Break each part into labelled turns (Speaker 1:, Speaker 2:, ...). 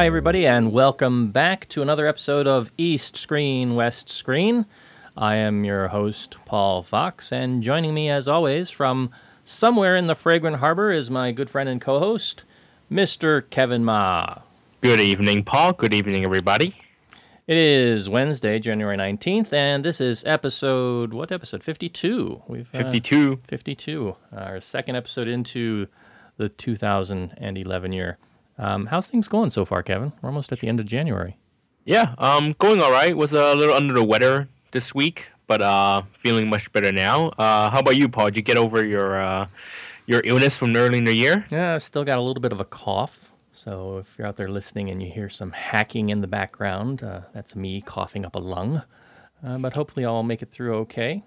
Speaker 1: Hi, everybody, and welcome back to another episode of East Screen, West Screen. I am your host, Paul Fox, and joining me, as always, from somewhere in the fragrant harbor is my good friend and co host, Mr. Kevin Ma.
Speaker 2: Good evening, Paul. Good evening, everybody.
Speaker 1: It is Wednesday, January 19th, and this is episode, what episode? 52. We've, uh,
Speaker 2: 52.
Speaker 1: 52, our second episode into the 2011 year. Um, how's things going so far, Kevin? We're almost at the end of January.
Speaker 2: Yeah, um, going all right. Was a little under the weather this week, but uh, feeling much better now. Uh, how about you, Paul? Did you get over your uh, your illness from early in the year?
Speaker 1: Yeah, I've still got a little bit of a cough. So if you're out there listening and you hear some hacking in the background, uh, that's me coughing up a lung. Uh, but hopefully I'll make it through okay.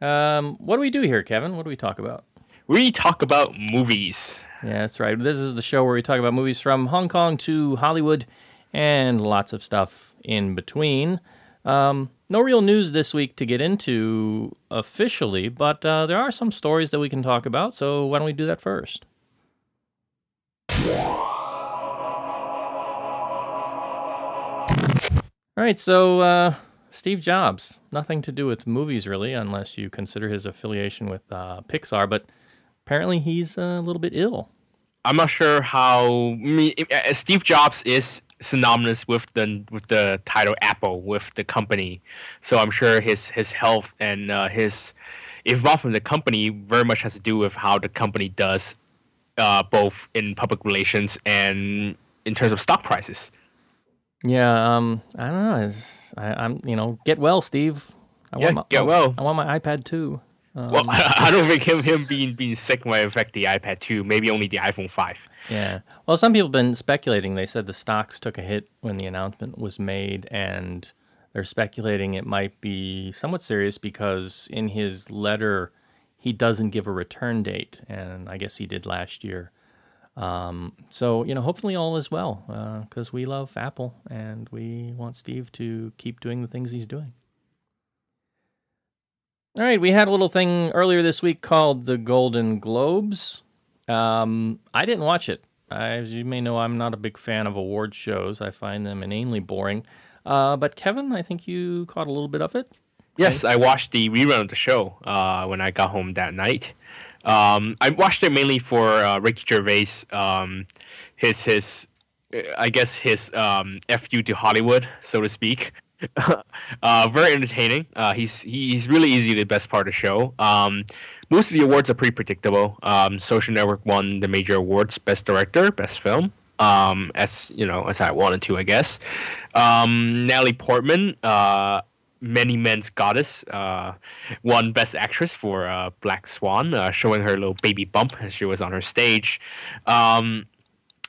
Speaker 1: Um, what do we do here, Kevin? What do we talk about?
Speaker 2: We talk about movies.
Speaker 1: Yeah, that's right. This is the show where we talk about movies from Hong Kong to Hollywood and lots of stuff in between. Um, no real news this week to get into officially, but uh, there are some stories that we can talk about. So why don't we do that first? All right, so uh, Steve Jobs, nothing to do with movies really, unless you consider his affiliation with uh, Pixar, but apparently he's a little bit ill.
Speaker 2: I'm not sure how. Mean, uh, Steve Jobs is synonymous with the with the title Apple with the company, so I'm sure his his health and uh, his involvement in the company very much has to do with how the company does, uh, both in public relations and in terms of stock prices.
Speaker 1: Yeah, um, I don't know. I, am you know, get well, Steve. I
Speaker 2: Yeah,
Speaker 1: my,
Speaker 2: get
Speaker 1: I-
Speaker 2: well.
Speaker 1: I want my iPad too. Um,
Speaker 2: Well, I don't think him him being being sick might affect the iPad 2. Maybe only the iPhone 5.
Speaker 1: Yeah. Well, some people have been speculating. They said the stocks took a hit when the announcement was made, and they're speculating it might be somewhat serious because in his letter, he doesn't give a return date, and I guess he did last year. Um, so, you know, hopefully all is well because we love Apple and we want Steve to keep doing the things he's doing. All right, we had a little thing earlier this week called the Golden Globes. Um, I didn't watch it. I, as you may know, I'm not a big fan of award shows. I find them inanely boring. Uh, but Kevin, I think you caught a little bit of it.
Speaker 2: Yes, I watched the rerun of the show uh, when I got home that night. Um, I watched it mainly for uh, Ricky Gervais, um, his his, I guess his um, fu to Hollywood, so to speak. uh, very entertaining. Uh, he's he's really easy the best part of the show. Um, most of the awards are pretty predictable. Um, Social Network won the major awards: Best Director, Best Film. Um, as you know, as I wanted to, I guess. Um, Natalie Portman. Uh, Many Men's Goddess uh, won Best Actress for uh, Black Swan, uh, showing her little baby bump as she was on her stage. Um,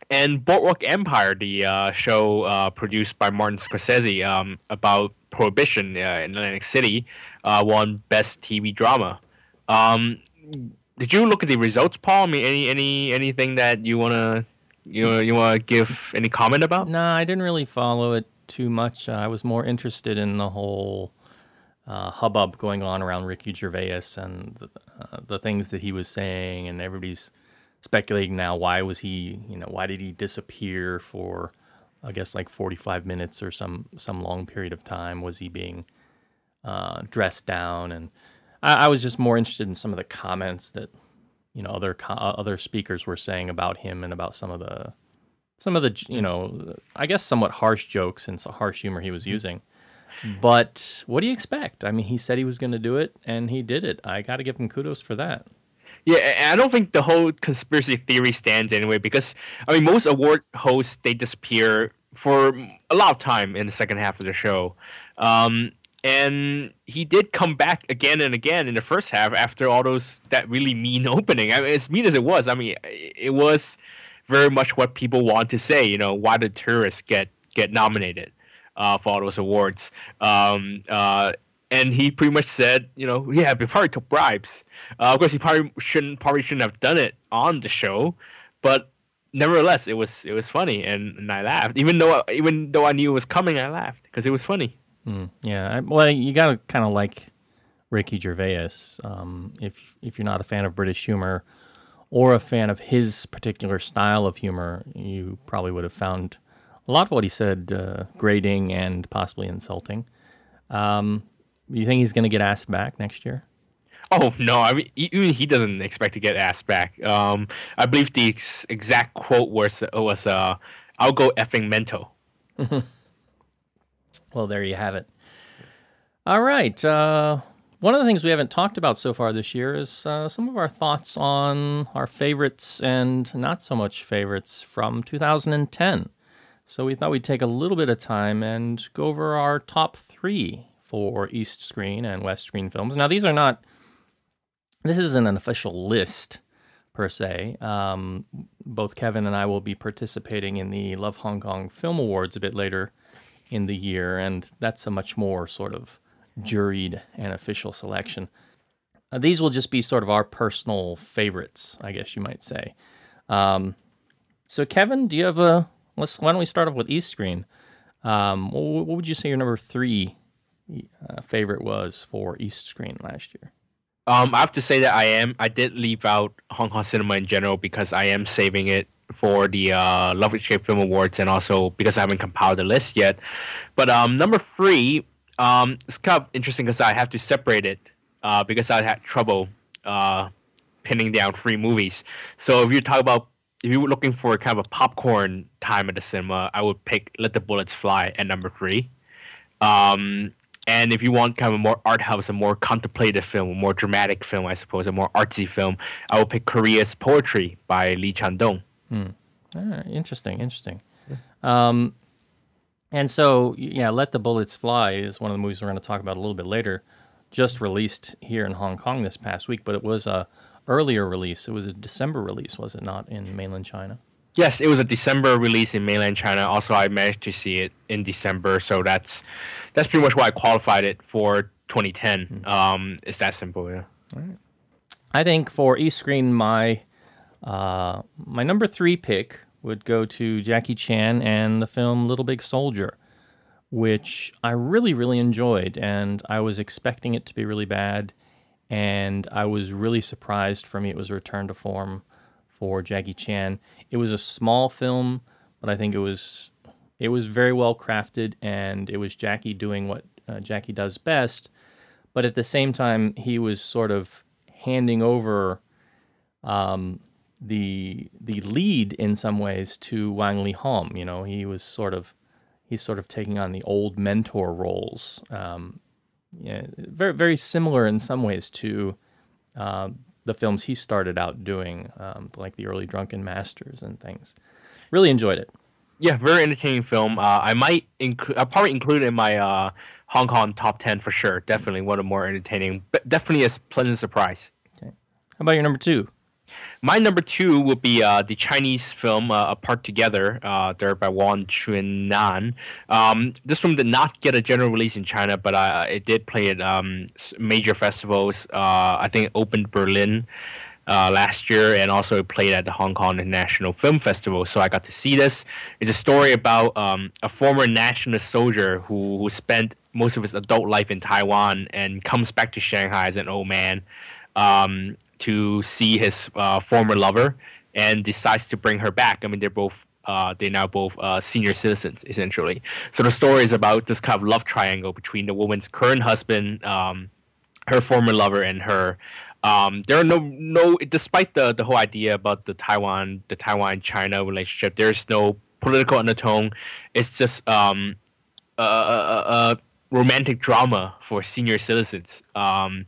Speaker 2: and Boardwalk Empire, the uh, show uh, produced by Martin Scorsese um, about prohibition uh, in Atlantic City, uh, won Best TV Drama. Um, did you look at the results, Paul? I mean, any any anything that you wanna you know, you wanna give any comment about?
Speaker 1: No, I didn't really follow it too much. Uh, I was more interested in the whole uh, hubbub going on around Ricky Gervais and the, uh, the things that he was saying, and everybody's speculating now why was he, you know, why did he disappear for, I guess like forty five minutes or some some long period of time? Was he being uh, dressed down? And I, I was just more interested in some of the comments that you know other co- uh, other speakers were saying about him and about some of the some of the you know I guess somewhat harsh jokes and so harsh humor he was using. But what do you expect? I mean, he said he was going to do it, and he did it. I got to give him kudos for that.
Speaker 2: Yeah, and I don't think the whole conspiracy theory stands anyway because I mean most award hosts they disappear for a lot of time in the second half of the show. Um, and he did come back again and again in the first half after all those that really mean opening. I mean, as mean as it was, I mean, it was very much what people want to say. You know, why did tourists get get nominated uh, for all those awards? Um, uh, and he pretty much said, you know, yeah, he probably took bribes. Uh, of course, he probably shouldn't probably shouldn't have done it on the show, but nevertheless, it was it was funny, and, and I laughed. Even though even though I knew it was coming, I laughed because it was funny.
Speaker 1: Mm, yeah, I, well, you got to kind of like Ricky Gervais. Um, if if you're not a fan of British humor or a fan of his particular style of humor, you probably would have found a lot of what he said uh, grating and possibly insulting. Um, you think he's going to get asked back next year?
Speaker 2: Oh no! I mean, even he doesn't expect to get asked back. Um, I believe the ex- exact quote was was uh, "I'll go effing mental."
Speaker 1: well, there you have it. All right. Uh, one of the things we haven't talked about so far this year is uh, some of our thoughts on our favorites and not so much favorites from 2010. So we thought we'd take a little bit of time and go over our top three for East Screen and West Screen films. Now, these are not, this isn't an official list per se. Um, both Kevin and I will be participating in the Love Hong Kong Film Awards a bit later in the year, and that's a much more sort of juried and official selection. Uh, these will just be sort of our personal favorites, I guess you might say. Um, so, Kevin, do you have a? Let's. Why don't we start off with East Screen? Um, what, what would you say your number three uh, favorite was for East Screen last year?
Speaker 2: Um, I have to say that I am. I did leave out Hong Kong cinema in general because I am saving it for the uh, Love Escape Film Awards and also because I haven't compiled the list yet. But um, number three, um, it's kind of interesting because I have to separate it uh, because I had trouble uh, pinning down three movies. So if you talk about if you were looking for kind of a popcorn time at the cinema, I would pick Let the Bullets Fly at number three. Um, and if you want kind of a more art house, a more contemplative film, a more dramatic film, I suppose, a more artsy film, I will pick Korea's Poetry by Lee Chang-dong.
Speaker 1: Hmm. Ah, interesting, interesting. Um, and so, yeah, Let the Bullets Fly is one of the movies we're going to talk about a little bit later. Just released here in Hong Kong this past week, but it was a earlier release. It was a December release, was it not, in mainland China?
Speaker 2: Yes, it was a December release in mainland China. Also, I managed to see it in December, so that's that's pretty much why I qualified it for 2010. Mm-hmm. Um, it's that simple, yeah.
Speaker 1: I think for East Screen, my uh, my number three pick would go to Jackie Chan and the film Little Big Soldier, which I really really enjoyed, and I was expecting it to be really bad, and I was really surprised. For me, it was a return to form for Jackie Chan. It was a small film, but I think it was it was very well crafted, and it was Jackie doing what uh, Jackie does best. But at the same time, he was sort of handing over um, the the lead in some ways to Wang Leehom. You know, he was sort of he's sort of taking on the old mentor roles. Um, yeah, very very similar in some ways to uh, the films he started out doing, um, like the early Drunken Masters and things. Really enjoyed it.
Speaker 2: Yeah, very entertaining film. Uh, I might include, I'll probably include it in my uh, Hong Kong top ten for sure. Definitely one of the more entertaining, but definitely a pleasant surprise.
Speaker 1: Okay. How about your number two?
Speaker 2: My number two would be uh, the Chinese film uh, Apart Together, uh, directed by Wang Quan'an. Um, this film did not get a general release in China, but uh, it did play at um, major festivals. Uh, I think it opened Berlin uh, last year and also it played at the Hong Kong International Film Festival. So I got to see this. It's a story about um, a former nationalist soldier who, who spent most of his adult life in Taiwan and comes back to Shanghai as an old man um, to see his uh, former lover and decides to bring her back. I mean, they're both uh, they're now both uh, senior citizens essentially. So the story is about this kind of love triangle between the woman's current husband, um, her former lover, and her. Um, there are no no despite the the whole idea about the Taiwan the Taiwan China relationship. There's no political undertone. It's just um, a, a, a romantic drama for senior citizens. Um,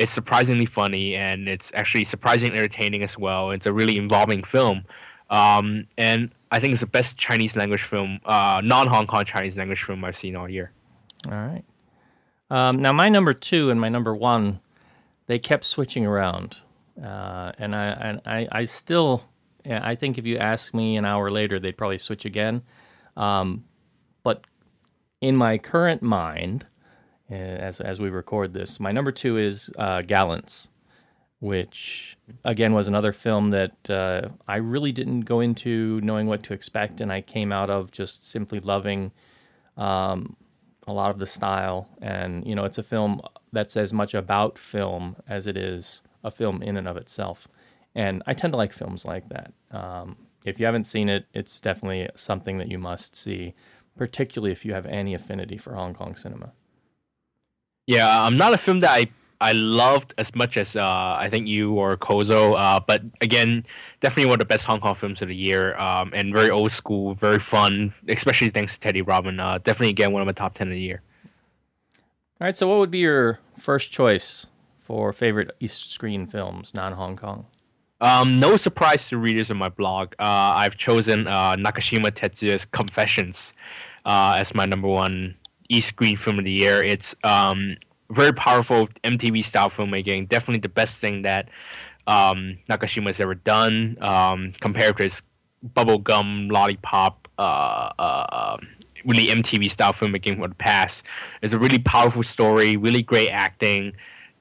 Speaker 2: it's surprisingly funny and it's actually surprisingly entertaining as well. It's a really involving film. Um, and I think it's the best Chinese language film, uh, non Hong Kong Chinese language film I've seen all year.
Speaker 1: All right. Um, now, my number two and my number one, they kept switching around, uh, and I and I, I still, I think if you ask me an hour later, they'd probably switch again. Um, but in my current mind, as as we record this, my number two is uh, Gallants, which again was another film that uh, I really didn't go into knowing what to expect, and I came out of just simply loving um, a lot of the style. And you know, it's a film that's as much about film as it is a film in and of itself. And I tend to like films like that. Um, if you haven't seen it, it's definitely something that you must see, particularly if you have any affinity for Hong Kong cinema.
Speaker 2: Yeah, I'm not a film that I I loved as much as uh, I think you or Kozo. Uh, but again, definitely one of the best Hong Kong films of the year. Um, and very old school, very fun, especially thanks to Teddy Robin. Uh, definitely again one of my top ten of the year.
Speaker 1: All right, so what would be your first choice for favorite East Screen films, non Hong Kong?
Speaker 2: Um, no surprise to readers of my blog. Uh, I've chosen uh, Nakashima Tetsuya's Confessions uh, as my number one East Screen film of the year. It's um, very powerful MTV style filmmaking. Definitely the best thing that um, Nakashima has ever done um, compared to his bubblegum lollipop. Uh, uh, um, really MTV style filmmaking from the past. It's a really powerful story, really great acting,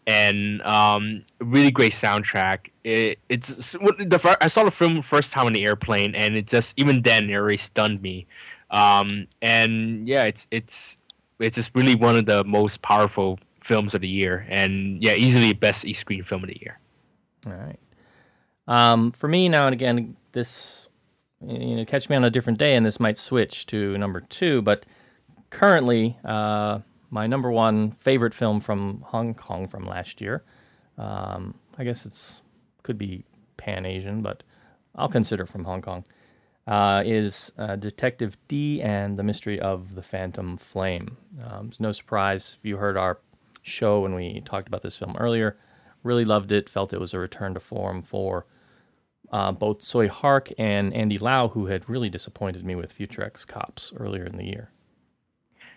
Speaker 2: and um, really great soundtrack. It, it's the I saw the film first time on the airplane, and it just even then it already stunned me. Um, and yeah, it's it's it's just really one of the most powerful films of the year, and yeah, easily best e screen film of the year.
Speaker 1: All right. Um, for me now and again, this you know catch me on a different day, and this might switch to number two. But currently, uh, my number one favorite film from Hong Kong from last year. Um, I guess it's could be Pan Asian, but I'll consider from Hong Kong. Uh, is uh, Detective Dee and the Mystery of the Phantom Flame. Um, it's no surprise if you heard our show when we talked about this film earlier. Really loved it. Felt it was a return to form for uh, both Tsui Hark and Andy Lau, who had really disappointed me with Future X Cops earlier in the year.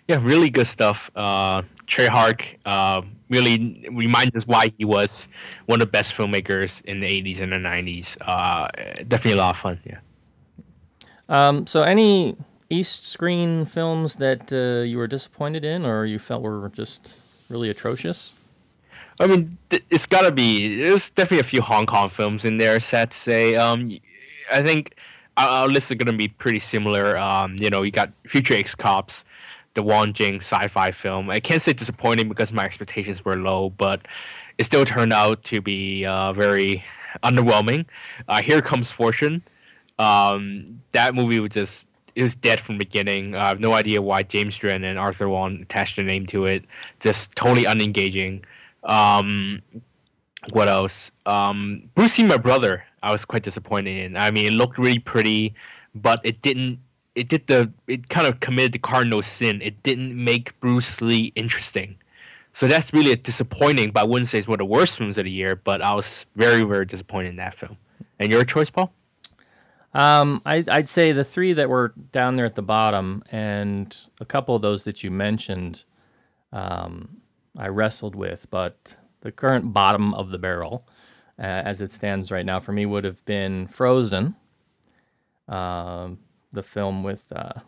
Speaker 2: Yeah, really good stuff. Uh, Tsui Hark uh, really reminds us why he was one of the best filmmakers in the 80s and the 90s. Uh, definitely a lot of fun, yeah.
Speaker 1: Um, so, any East Screen films that uh, you were disappointed in or you felt were just really atrocious?
Speaker 2: I mean, it's got to be. There's definitely a few Hong Kong films in there. Sad to say. Um, I think our, list is gonna be pretty similar. Um, you know, you got Future X Cops, the Wong Jing sci-fi film. I can't say disappointing because my expectations were low, but it still turned out to be uh, very underwhelming. Uh, Here Comes Fortune. Um, that movie was just it was dead from the beginning. I have no idea why James Dren and Arthur Wong attached their name to it. Just totally unengaging. Um, what else? Um, Bruce Lee, my brother, I was quite disappointed in. I mean, it looked really pretty, but it didn't. It did the. It kind of committed the cardinal sin. It didn't make Bruce Lee interesting. So that's really disappointing. But I wouldn't say it's one of the worst films of the year. But I was very, very disappointed in that film. And your choice, Paul?
Speaker 1: Um, I, I'd say the three that were down there at the bottom, and a couple of those that you mentioned, um, I wrestled with, but the current bottom of the barrel, uh, as it stands right now, for me would have been Frozen, um, the film with uh,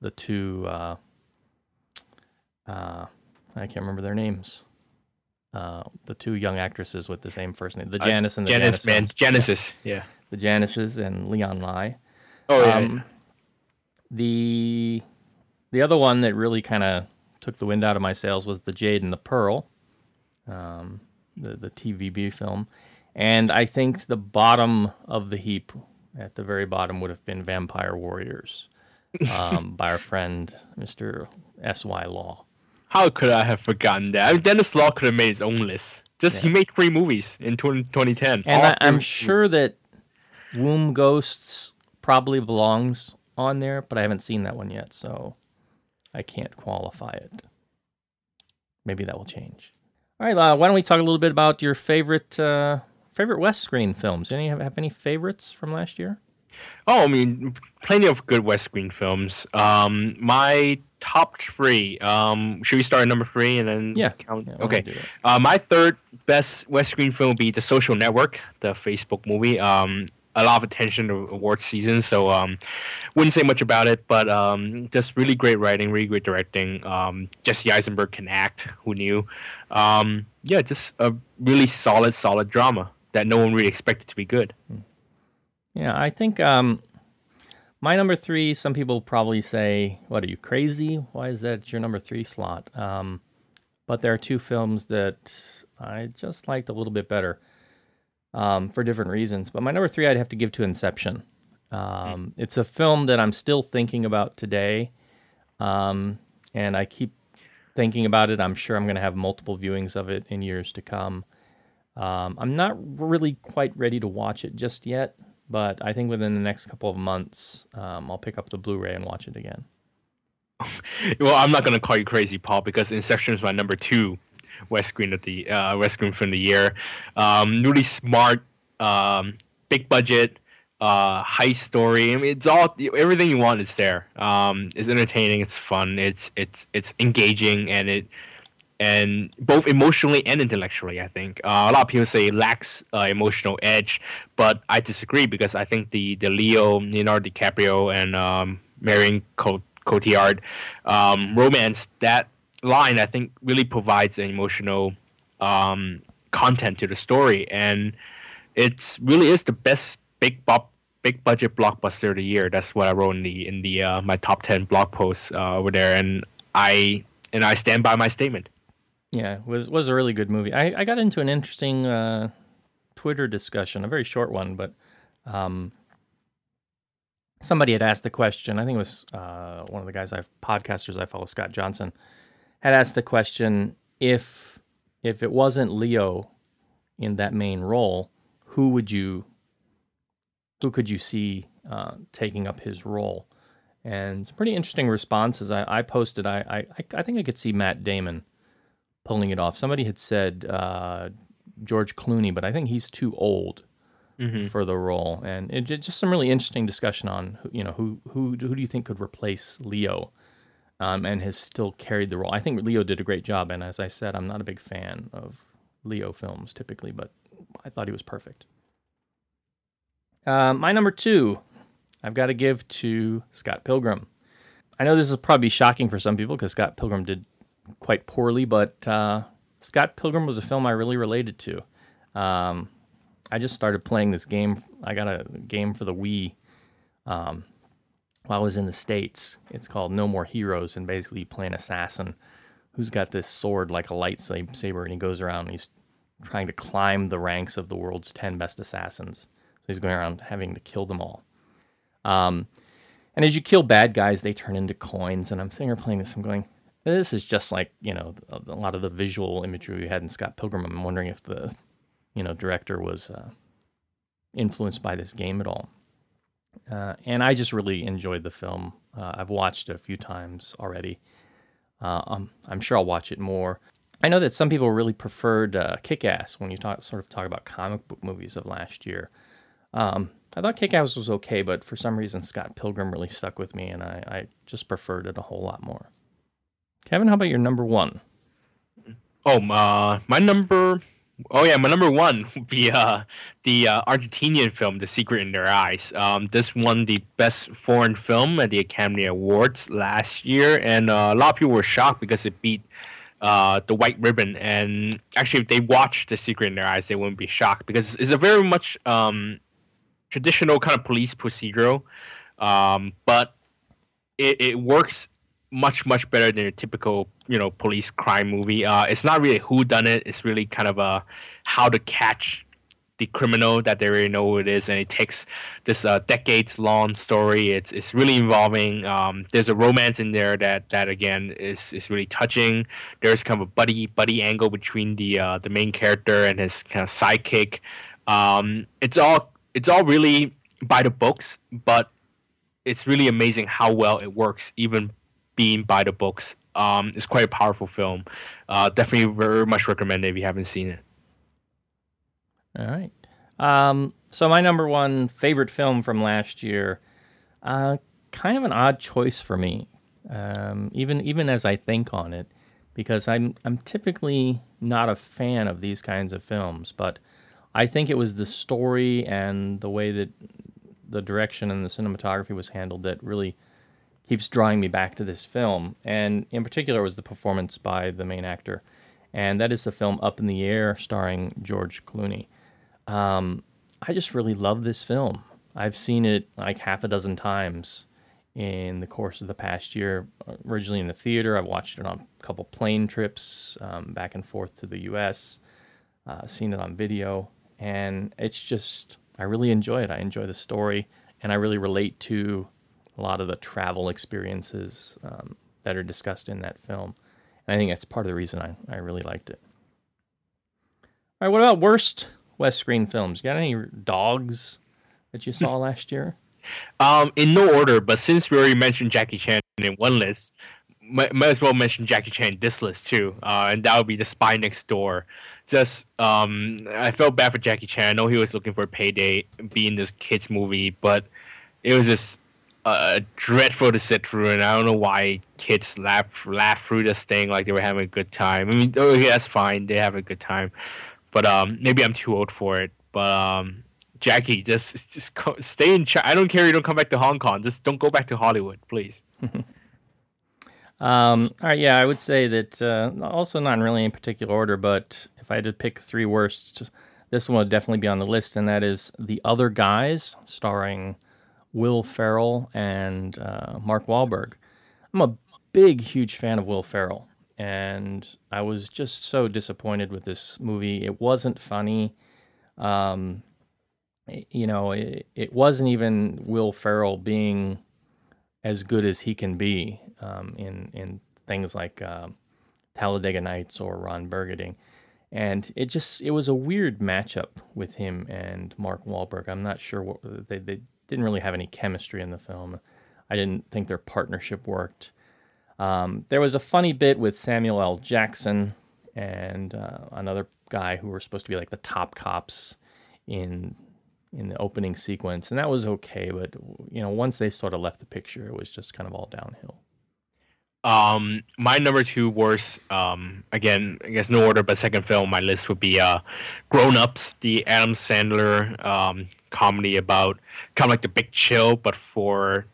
Speaker 1: the two, uh, uh I can't remember their names. Uh, the two young actresses with the same first name, the Janice and the
Speaker 2: Janice,
Speaker 1: Janice
Speaker 2: man. Genesis, yeah.
Speaker 1: The Janices and Leon Lai.
Speaker 2: Oh yeah.
Speaker 1: Um, the the other one that really kind of took the wind out of my sails was the Jade and the Pearl, um, the the TVB film, and I think the bottom of the heap, at the very bottom, would have been Vampire Warriors, um, by our friend Mr. S. Y. Law.
Speaker 2: How could I have forgotten that? I mean, Dennis Law could have made his own list. Just he made three movies in 20, 2010.
Speaker 1: And I, I'm sure that Womb Ghosts probably belongs on there, but I haven't seen that one yet, so I can't qualify it. Maybe that will change. All right, uh, why don't we talk a little bit about your favorite uh, favorite West Screen films? Any have, have any favorites from last year?
Speaker 2: Oh, I mean, plenty of good West Screen films. Um, my top three. Um, should we start at number three and then
Speaker 1: Yeah.
Speaker 2: count?
Speaker 1: Yeah,
Speaker 2: okay.
Speaker 1: we do that?
Speaker 2: Uh, my third best West Screen film would be The Social Network, the Facebook movie. Um, a lot of attention to awards season, so um, wouldn't say much about it, but um, just really great writing, really great directing. Um, Jesse Eisenberg can act. Who knew? Um, yeah, just a really solid, solid drama that no one really expected to be good.
Speaker 1: Yeah, I think um, my number three. Some people probably say, "What are you crazy? Why is that your number three slot?" Um, but there are two films that I just liked a little bit better um, for different reasons. But my number three, I'd have to give to Inception. Um, it's a film that I'm still thinking about today, um, and I keep thinking about it. I'm sure I'm going to have multiple viewings of it in years to come. Um, I'm not really quite ready to watch it just yet, but I think within the next couple of months, um, I'll pick up the Blu-ray and watch it again.
Speaker 2: Well, I'm not gonna call you crazy, Paul, because Inception is my number two West Screen of the uh, West Screen from the year. Um, really smart, um, big budget, uh, high story. I mean, it's all everything you want is there. Um, it's entertaining. It's fun. It's it's it's engaging, and it and both emotionally and intellectually. I think uh, a lot of people say it lacks uh, emotional edge, but I disagree because I think the the Leo, Leonardo DiCaprio, and um, Marion Cotillard um, romance that line I think really provides an emotional um, content to the story, and it's really is the best big bop big budget blockbuster of the year. That's what I wrote in the in the uh, my top ten blog posts uh, over there, and I and I stand by my statement.
Speaker 1: Yeah, was was a really good movie. I, I got into an interesting uh, Twitter discussion, a very short one, but um, somebody had asked the question. I think it was uh, one of the guys I podcasters I follow, Scott Johnson, had asked the question if if it wasn't Leo in that main role, who would you who could you see uh, taking up his role? And some pretty interesting responses. I, I posted. I, I I think I could see Matt Damon pulling it off. Somebody had said uh, George Clooney, but I think he's too old for the role. And it just some really interesting discussion on who- you know who who who do you think could replace Leo, um, and has still carried the role. I think Leo did a great job. And as I said, I'm not a big fan of Leo films typically, but I thought he was perfect. Uh, my number two, I've got to give to Scott Pilgrim. I know this is probably shocking for some people because Scott Pilgrim did quite poorly, but uh, Scott Pilgrim was a film I really related to. Um, I just started playing this game. I got a game for the Wii um, while I was in the States. It's called No More Heroes, and basically you play an assassin who's got this sword like a lightsaber, and he goes around and he's trying to climb the ranks of the world's 10 best assassins. So he's going around having to kill them all. Um, and as you kill bad guys, they turn into coins. And I'm sitting here playing this, I'm going, this is just like, you know, a lot of the visual imagery we had in Scott Pilgrim. I'm wondering if the, you know, director was uh, influenced by this game at all. Uh, and I just really enjoyed the film. Uh, I've watched it a few times already. Uh, I'm, I'm sure I'll watch it more. I know that some people really preferred uh, Kick-Ass when you talk, sort of talk about comic book movies of last year. Um, I thought Kick-Ass was okay, but for some reason Scott Pilgrim really stuck with me, and I, I just preferred it a whole lot more. Kevin, how about your number one?
Speaker 2: Oh, uh, my number. Oh yeah, my number one would be uh, the uh, Argentinian film "The Secret in Their Eyes." Um, this won the best foreign film at the Academy Awards last year, and uh, a lot of people were shocked because it beat uh, the White Ribbon. And actually, if they watched "The Secret in Their Eyes," they wouldn't be shocked because it's a very much um, traditional kind of police procedural, um, but it, it works much much better than a typical you know police crime movie. Uh, it's not really who done it. It's really kind of a how to catch the criminal that they already know who it is, and it takes this uh, decades long story. It's it's really involving. Um, there's a romance in there that that again is is really touching. There's kind of a buddy buddy angle between the uh, the main character and his kind of sidekick. Um, it's all it's all really by the books, but it's really amazing how well it works, even being by the books. Um, it's quite a powerful film. Uh, definitely very much recommend it if you haven't seen it.
Speaker 1: All right. Um, so my number one favorite film from last year, uh, kind of an odd choice for me. um, even even as I think on it, because I'm I'm typically not a fan of these kinds of films, but I think it was the story and the way that the direction and the cinematography was handled that really keeps drawing me back to this film. And in particular, was the performance by the main actor, and that is the film Up in the Air, starring George Clooney. Um, I just really love this film. I've seen it like half a dozen times in the course of the past year. Originally in the theater, I watched it on a couple plane trips um, back and forth to the U.S. Uh, seen it on video, and it's just I really enjoy it. I enjoy the story, and I really relate to a lot of the travel experiences um, that are discussed in that film. And I think that's part of the reason I, I really liked it. All right, what about worst West Screen films? You got any dogs that you saw last year?
Speaker 2: Um, in no order, but since we already mentioned Jackie Chan in one list, might, might as well mention Jackie Chan in this list too, uh, and that would be The Spy Next Door. Just, um, I felt bad for Jackie Chan. I know he was looking for a payday, being this kid's movie, but it was just uh, dreadful to sit through, and I don't know why kids laugh laugh through this thing like they were having a good time. I mean, okay, that's fine, they have a good time, but um, maybe I'm too old for it. But um, Jackie, just just co- stay in. China. I don't care. You don't come back to Hong Kong. Just don't go back to Hollywood, please.
Speaker 1: um, all right, yeah, I would say that uh, also not really in particular order, but if I had to pick three worst, this one would definitely be on the list, and that is The Other Guys, starring Will Ferrell and uh, Mark Wahlberg. I'm a big, huge fan of Will Ferrell, and I was just so disappointed with this movie. It wasn't funny. Um, you know, it, it wasn't even Will Ferrell being as good as he can be um, in in things like uh, Talladega Nights or Ron Burgundy. And it just it was a weird matchup with him and Mark Wahlberg. I'm not sure what they they didn't really have any chemistry in the film. I didn't think their partnership worked. Um, there was a funny bit with Samuel L. Jackson and uh, another guy who were supposed to be like the top cops in in the opening sequence, and that was okay. But you know, once they sort of left the picture, it was just kind of all downhill.
Speaker 2: Um, my number two worst, um, again, I guess no order, but second film on my list would be uh, Grown Ups, the Adam Sandler um, comedy about kind of like the Big Chill, but for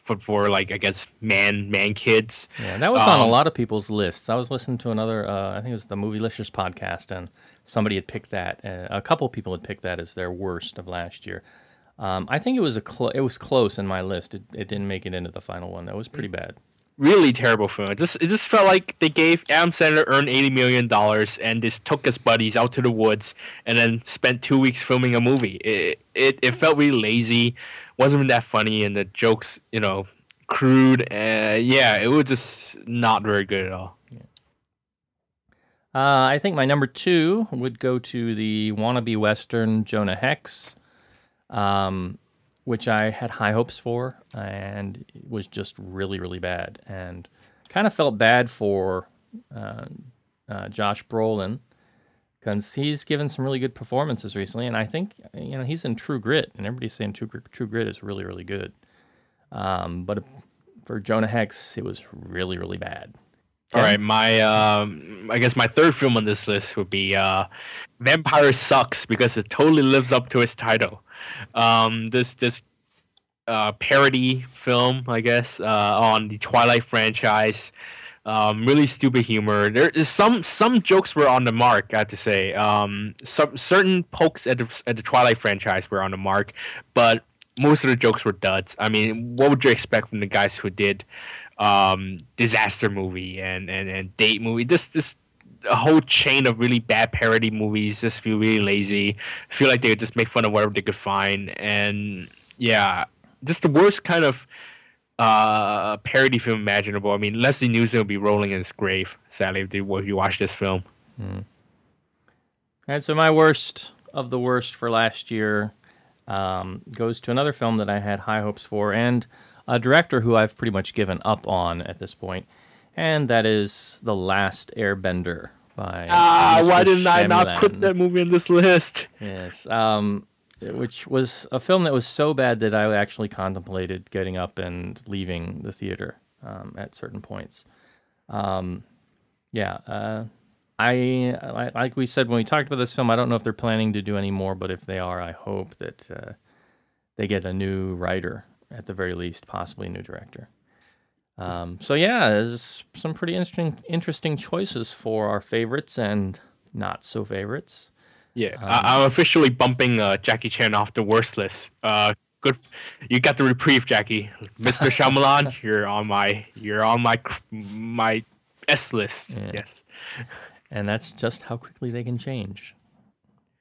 Speaker 2: for for like I guess man man kids.
Speaker 1: Yeah, that was on a lot of people's lists. I was listening to another, uh, I think it was the Movielicious podcast, and somebody had picked that. Uh, a couple people had picked that as their worst of last year. Um, I think it was a cl- it was close in my list. It, it didn't make it into the final one. That was pretty bad
Speaker 2: really terrible film. It just it just felt like they gave Adam Sandler earned eighty million dollars and just took his buddies out to the woods and then spent two weeks filming a movie. It it, it felt really lazy, wasn't that funny, and the jokes you know crude. Uh, yeah, it was just not very good at all.
Speaker 1: Uh, I think my number two would go to the wannabe western Jonah Hex. Um, which I had high hopes for, and was just really, really bad. And kind of felt bad for uh, uh, Josh Brolin because he's given some really good performances recently, and I think you know he's in True Grit, and everybody's saying True, True Grit is really, really good. Um, but for Jonah Hex, it was really, really bad.
Speaker 2: All right, my um, I guess my third film on this list would be uh, Vampire Sucks because it totally lives up to its title. Um, this this uh, parody film, I guess, uh, on the Twilight franchise. Um, really stupid humor. There is some some jokes were on the mark. I have to say, um, some certain pokes at the at the Twilight franchise were on the mark, but most of the jokes were duds. I mean, what would you expect from the guys who did um, disaster movie and, and, and date movie? This this a whole chain of really bad parody movies just feel really lazy. feel like they just make fun of whatever they could find, and yeah, just the worst kind of uh, parody film imaginable. I mean, Leslie Nielsen will be rolling in his grave, sadly, if, you watch this film.
Speaker 1: Hmm. And so my worst of the worst for last year um, goes to another film that I had high hopes for, and a director who I've pretty much given up on at this point and that is The Last Airbender by.
Speaker 2: Ah, Mr. why didn't I not put that movie in this list?
Speaker 1: Yes, um, which was a film that was so bad that I actually contemplated getting up and leaving the theater. um, at certain points. Um, yeah, uh, I, I like we said when we talked about this film. I don't know if they're planning to do any more, but if they are, I hope that uh, they get a new writer at the very least, possibly a new director. Um, so yeah, there's some pretty interesting interesting choices for our favorites and not so favorites.
Speaker 2: Yeah, I, I'm officially bumping uh, Jackie Chan off the worst list. Uh, good, f- you got the reprieve, Jackie. Mr. Shyamalan, you're on my you're on my my S list.
Speaker 1: Yeah.
Speaker 2: Yes.
Speaker 1: And that's just how quickly they can change.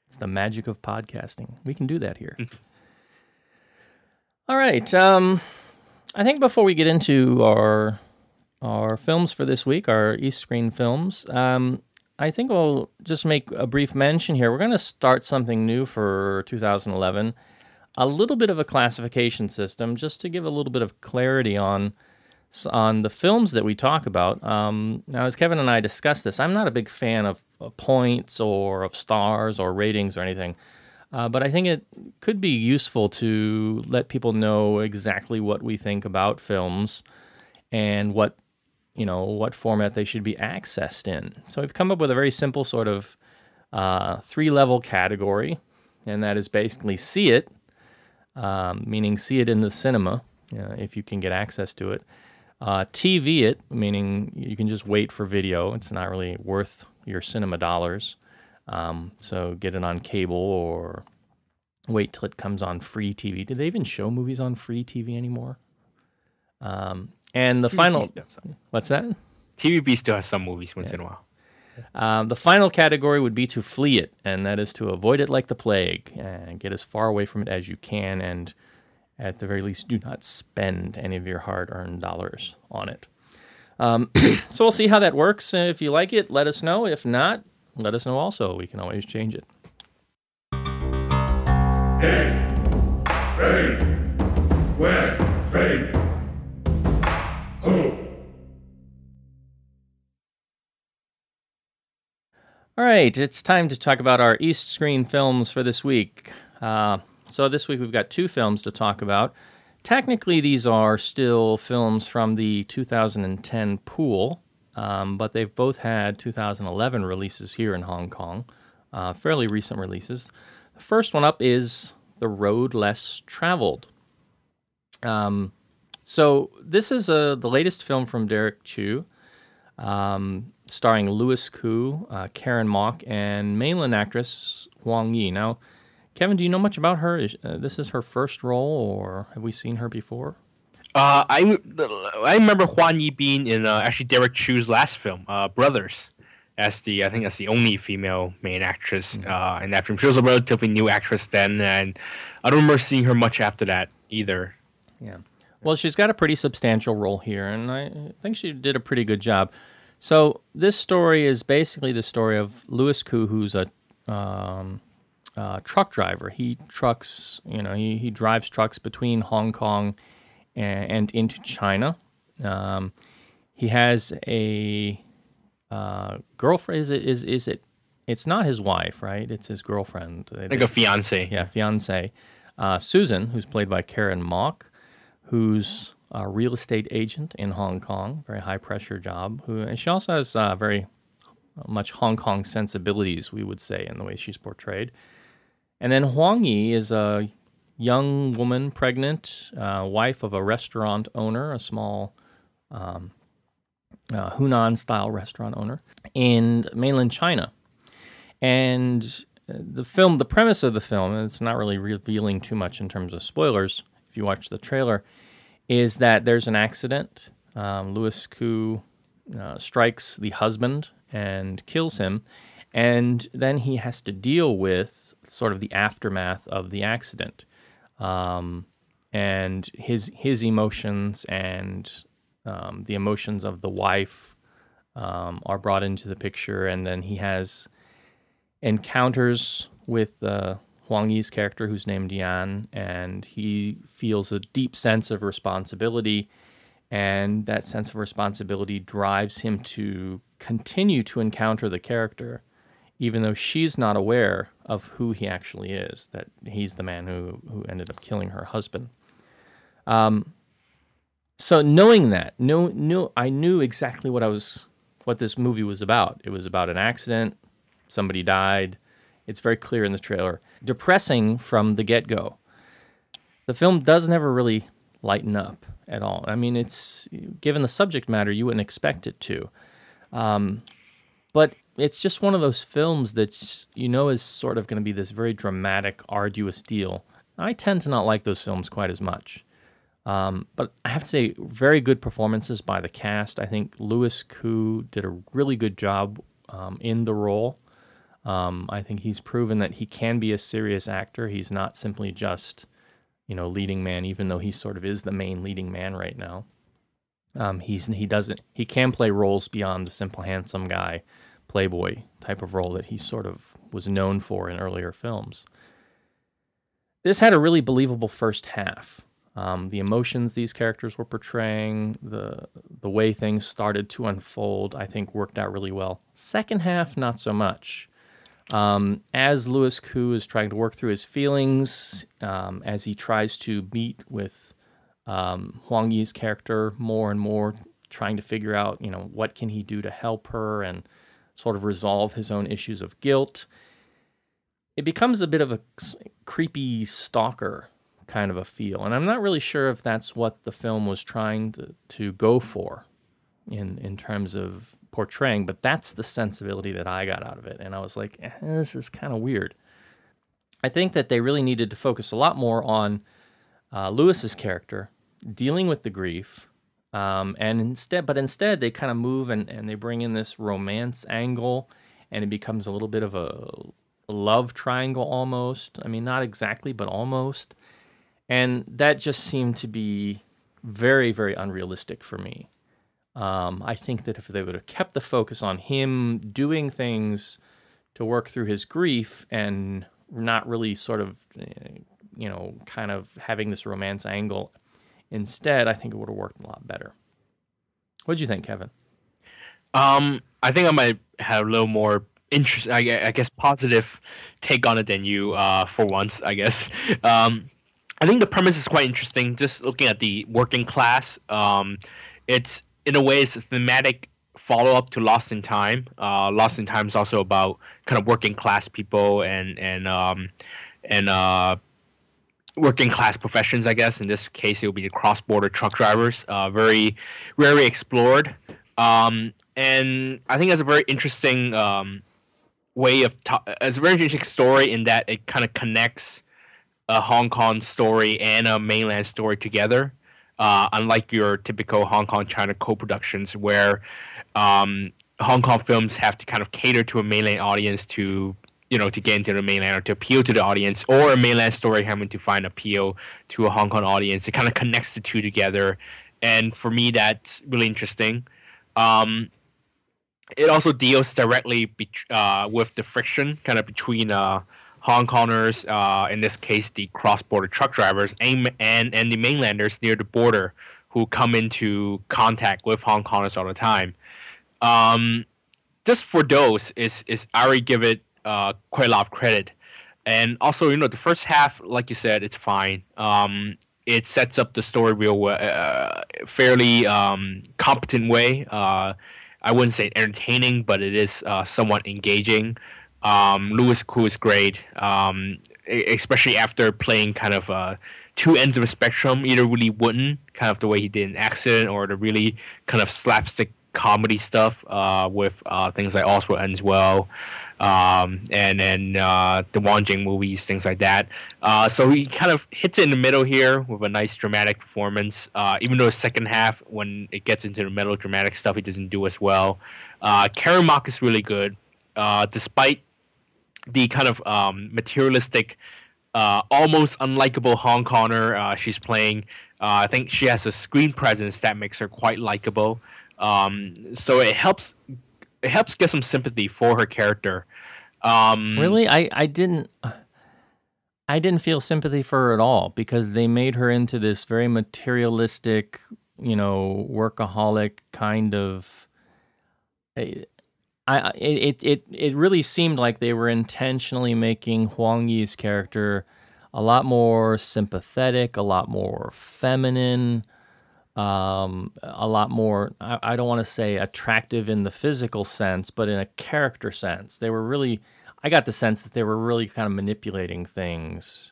Speaker 1: It's the magic of podcasting. We can do that here. All right. Um, I think before we get into our our films for this week, our East Screen films, um, I think we'll just make a brief mention here. We're going to start something new for 2011, a little bit of a classification system, just to give a little bit of clarity on on the films that we talk about. Um, now, as Kevin and I discussed this, I'm not a big fan of, of points or of stars or ratings or anything. Uh, but I think it could be useful to let people know exactly what we think about films and what you know what format they should be accessed in. So we've come up with a very simple sort of uh, three level category, and that is basically see it, um, meaning see it in the cinema uh, if you can get access to it. Uh, TV it, meaning you can just wait for video. It's not really worth your cinema dollars. Um, so get it on cable or wait till it comes on free TV. Do they even show movies on free TV anymore? Um, and the
Speaker 2: TVB
Speaker 1: final, what's that?
Speaker 2: TVB still has some movies once in a while.
Speaker 1: Um, the final category would be to flee it, and that is to avoid it like the plague and get as far away from it as you can, and at the very least, do not spend any of your hard earned dollars on it. Um, so we'll see how that works. If you like it, let us know. If not, let us know also. We can always change it.
Speaker 3: East, train, west, train. Ho!
Speaker 1: All right, it's time to talk about our East Screen films for this week. Uh, so, this week we've got two films to talk about. Technically, these are still films from the 2010 pool, um, but they've both had 2011 releases here in Hong Kong, uh, fairly recent releases. The first one up is The Road Less Traveled. Um, so, this is uh, the latest film from Derek Chiu um, starring Louis Koo, uh, Karen Mok, and mainland actress Huang Yi. Now, Kevin, do you know much about her? Is, uh, this is her first role, or have we seen her before?
Speaker 2: Uh, I I remember Huang Yi being in uh, actually Derek Chiu's last film, uh, Brothers, as the I think that's the only female main actress uh, in that film. She was a relatively new actress then, and I don't remember seeing her much after that either.
Speaker 1: Yeah. Well, she's got a pretty substantial role here, and I think she did a pretty good job. So this story is basically the story of Louis Koo, who's a um, uh, truck driver. He trucks, you know, he, he drives trucks between Hong Kong and, into China. Um, he has a uh, girlfriend. Is it is is it? It's not his wife, right? It's his girlfriend. They-
Speaker 2: Like a fiance.
Speaker 1: yeah, fiance, uh, Susan, who's played by Karen Mok, who's a real estate agent in Hong Kong, very high pressure job. Who and she also has uh, very much Hong Kong sensibilities, we would say, in the way she's portrayed. And then Huang Yi is a young woman, pregnant, uh, wife of a restaurant owner, a small um, uh, Hunan style restaurant owner in mainland China. And uh, the film, the premise of the film, it's not really revealing too much in terms of spoilers if you watch the trailer, is that there's an accident. Um, Louis Koo uh, strikes the husband and kills him, and then he has to deal with sort of the aftermath of the accident, um, and his his emotions and um, the emotions of the wife um, are brought into the picture, and then he has encounters with uh, Huang Yi's character, who's named Yan, and he feels a deep sense of responsibility, and that sense of responsibility drives him to continue to encounter the character, even though she's not aware of who he actually is, that he's the man who, who ended up killing her husband. Um, so knowing that, no, no, I knew exactly what I was, what this movie was about. It was about an accident, somebody died. It's very clear in the trailer. Depressing from the get go. The film does never really lighten up at all. I mean, it's given the subject matter, you wouldn't expect it to. Um, but it's just one of those films that you know is sort of going to be this very dramatic, arduous deal. I tend to not like those films quite as much. Um, but I have to say, very good performances by the cast. I think Louis Koo did a really good job um, in the role. Um, I think he's proven that he can be a serious actor. He's not simply just, you know, leading man, even though he sort of is the main leading man right now. Um, he's he doesn't he can play roles beyond the simple handsome guy, playboy type of role that he sort of was known for in earlier films. This had a really believable first half. Um, the emotions these characters were portraying, the the way things started to unfold, I think worked out really well. Second half, not so much. Um, as Louis Koo is trying to work through his feelings, um, as he tries to meet with um, Huang Yi's character more and more, trying to figure out, you know, what can he do to help her and sort of resolve his own issues of guilt. It becomes a bit of a creepy stalker kind of a feel, and I'm not really sure if that's what the film was trying to, to go for in in terms of portraying, but that's the sensibility that I got out of it. And I was like, eh, this is kind of weird. I think that they really needed to focus a lot more on uh, Louis's character dealing with the grief. Um, and instead, but instead, they kind of move and, and they bring in this romance angle, and it becomes a little bit of a love triangle almost. I mean, not exactly, but almost. And that just seemed to be very, very unrealistic for me. Um, I think that if they would have kept the focus on him doing things to work through his grief and not really sort of, eh, you know, kind of having this romance angle, instead, I think it would have worked a lot better. What do you think, Kevin?
Speaker 2: Um, I think I might have a little more interest. I, I guess positive take on it than you. Uh, for once, I guess. Um, I think the premise is quite interesting. Just looking at the working class, um, it's in a way, it's a thematic follow up to Lost in Time. Uh, Lost in Time is also about kind of working class people and and um, and uh, working class professions. I guess in this case, it would be the cross border truck drivers. Uh, very rarely explored, um, and I think it's a very interesting um, way of. Ta- it's a very interesting story in that it kind of connects a Hong Kong story and a mainland story together uh, unlike your typical Hong Kong China co-productions where um, Hong Kong films have to kind of cater to a mainland audience to you know to get into the mainland or to appeal to the audience or a mainland story having to find appeal to a Hong Kong audience. It kind of connects the two together. And for me that's really interesting. Um, it also deals directly be- uh, with the friction kind of between uh, Hong Kongers, uh, in this case, the cross-border truck drivers, and, and and the mainlanders near the border who come into contact with Hong Kongers all the time. Um, just for those, is is I already give it uh, quite a lot of credit, and also you know the first half, like you said, it's fine. Um, it sets up the story real uh, fairly um, competent way. Uh, I wouldn't say entertaining, but it is uh, somewhat engaging. Um, Louis Koo is great, um, especially after playing kind of uh, two ends of a spectrum, either really wooden, kind of the way he did in Accident, or the really kind of slapstick comedy stuff uh, with uh, things like All's Well Ends Well, um, and then uh, the Wong Jing movies, things like that. Uh, so he kind of hits it in the middle here with a nice dramatic performance. Uh, even though the second half, when it gets into the melodramatic stuff, he doesn't do as well. Uh, Karen Mok is really good, despite the kind of um, materialistic, uh, almost unlikable Hong Konger uh, she's playing. Uh, I think she has a screen presence that makes her quite likable. Um, so it helps it helps get some sympathy for her character. Um,
Speaker 1: really, I I didn't. I didn't feel sympathy for her at all because they made her into this very materialistic, you know, workaholic kind of. Eh, I it it it really seemed like they were intentionally making Huang Yi's character a lot more sympathetic, a lot more feminine. Um, a lot more. I, I don't want to say attractive in the physical sense, but in a character sense, they were really. I got the sense that they were really kind of manipulating things,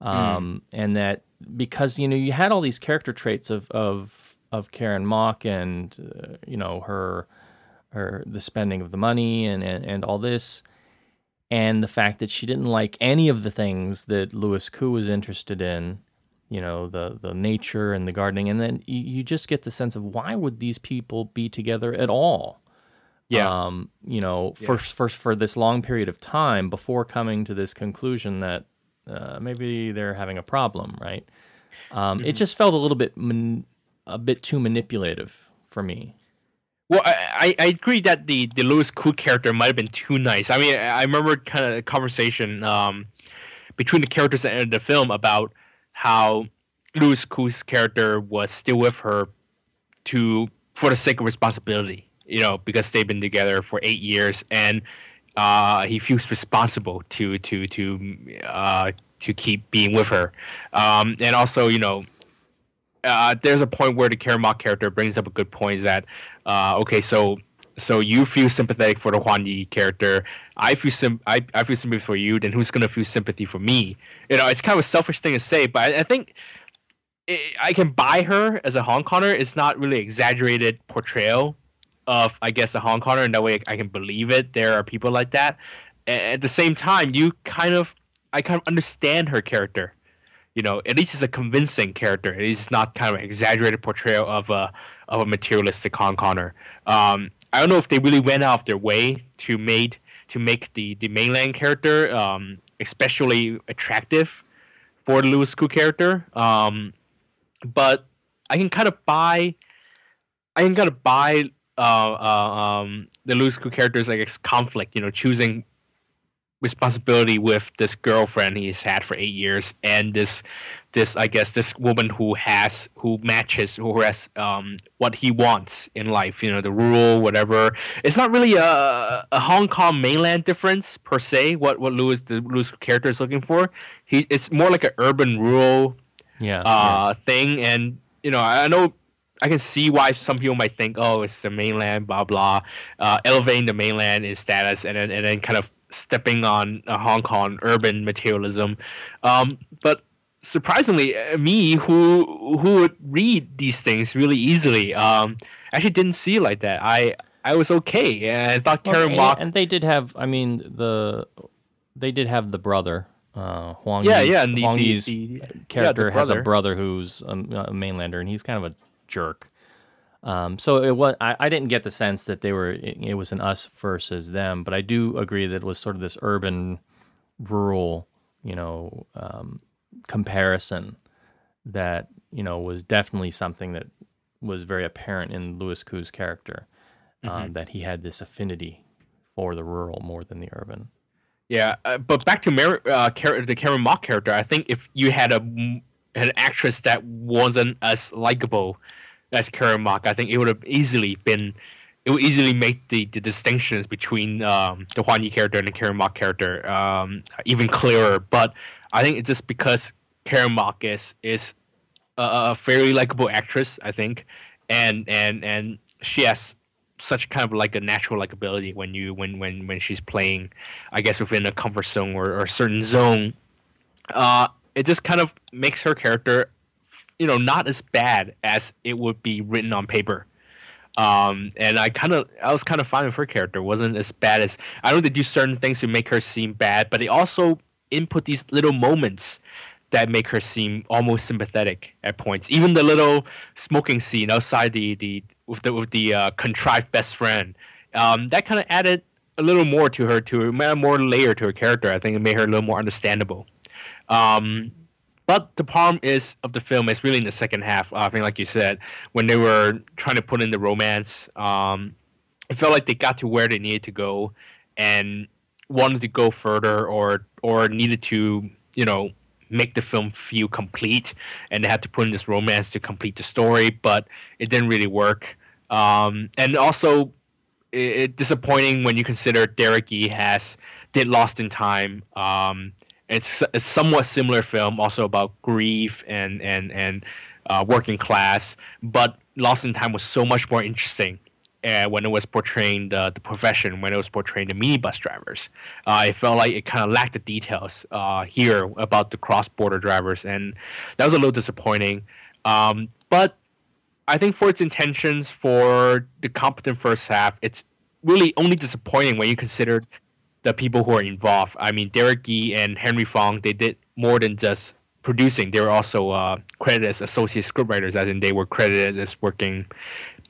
Speaker 1: um, mm. and that because you know you had all these character traits of of of Karen Mok and uh, you know her her the spending of the money and, and and all this and the fact that she didn't like any of the things that Louis Koo was interested in you know the the nature and the gardening and then you, just get the sense of why would these people be together at all
Speaker 2: yeah
Speaker 1: um you know yeah. for for for this long period of time before coming to this conclusion that uh, maybe they're having a problem right um mm-hmm. it just felt a little bit man- a bit too manipulative for me
Speaker 2: well, I, I agree that the, the Louis Koo character might have been too nice. I mean, I remember kind of a conversation um, between the characters in the film about how Louis Koo's character was still with her to for the sake of responsibility, you know, because they've been together for eight years, and uh, he feels responsible to to to uh, to keep being with her, um, and also, you know. Uh, there's a point where the Karen Mok character brings up a good point is that uh, okay so so you feel sympathetic for the Huang Yi character. I feel sim- I, I feel sympathy for you. Then who's gonna feel sympathy for me? You know, it's kind of a selfish thing to say, but I, I think it, I can buy her as a Hong Konger. It's not really exaggerated portrayal of I guess a Hong Konger, and that way I can believe it. There are people like that. at the same time, you kind of I kind of understand her character. You know, at least it's a convincing character. It's not kind of exaggerated portrayal of a of a materialistic Hong Konger. Um, I don't know if they really went out of their way to made to make the the mainland character um, especially attractive for the Louis Koo character. Um, but I can kind of buy, I can kind of buy uh, uh, um, the Louis Koo character's like conflict. You know, choosing responsibility with this girlfriend he's had for eight years and this this I guess this woman who has who matches who has um, what he wants in life you know the rural whatever it's not really a, a Hong Kong mainland difference per se what what Louis the Louis character is looking for he it's more like an urban rural
Speaker 1: yeah,
Speaker 2: uh,
Speaker 1: yeah.
Speaker 2: thing and you know I know I can see why some people might think, oh, it's the mainland, blah blah, uh, elevating the mainland in status, and then and then kind of stepping on uh, Hong Kong urban materialism. Um, but surprisingly, uh, me who who would read these things really easily, um, actually didn't see it like that. I I was okay, and I thought Karen
Speaker 1: Mok and they did have. I mean the they did have the brother. Uh, Huang
Speaker 2: yeah,
Speaker 1: Yi's,
Speaker 2: yeah, and
Speaker 1: the, Huang
Speaker 2: the,
Speaker 1: Yi's
Speaker 2: the,
Speaker 1: character
Speaker 2: yeah,
Speaker 1: has a brother who's a, a mainlander, and he's kind of a jerk. Um, so it was. I, I, didn't get the sense that they were. It, it, was an us versus them, but I do agree that it was sort of this urban, rural, you know, um, comparison that you know was definitely something that was very apparent in Louis Koo's character. Um, mm-hmm. that he had this affinity for the rural more than the urban.
Speaker 2: Yeah, uh, but back to Mar- uh, the Karen Mok character, I think if you had a an actress that wasn't as likable as Karen Mok, I think it would have easily been it would easily make the, the distinctions between um, the Huang Yi character and the Karen Mok character um, even clearer. But I think it's just because Karen Mok is a, a fairly likable actress, I think, and and and she has such kind of like a natural likability when you when when when she's playing, I guess within a comfort zone or, or a certain zone. Uh, it just kind of makes her character you know not as bad as it would be written on paper. Um, and I kind of I was kind of fine with her character. wasn't as bad as I know they do certain things to make her seem bad, but they also input these little moments that make her seem almost sympathetic at points. Even the little smoking scene outside the the with the with the uh, contrived best friend, um, that kind of added a little more to her, to her, more layer to her character. I think it made her a little more understandable. Um, but the problem is of the film is really in the second half. Uh, I think, like you said, when they were trying to put in the romance, um, it felt like they got to where they needed to go and wanted to go further, or or needed to, you know, make the film feel complete, and they had to put in this romance to complete the story. But it didn't really work. Um, and also, it, it, disappointing when you consider Derek Yee has did Lost in Time. Um, it's a somewhat similar film, also about grief and and and uh, working class. But Lost in Time was so much more interesting uh, when it was portraying the, the profession, when it was portraying the minibus drivers. Uh, felt like it kind of lacked the details uh, here about the cross border drivers, and that was a little disappointing. Um, but I think for its intentions, for the competent first half, it's really only disappointing when you consider the people who are involved. I mean, Derek Yee and Henry Fong, they did more than just producing. They were also uh, credited as associate scriptwriters, as in they were credited as working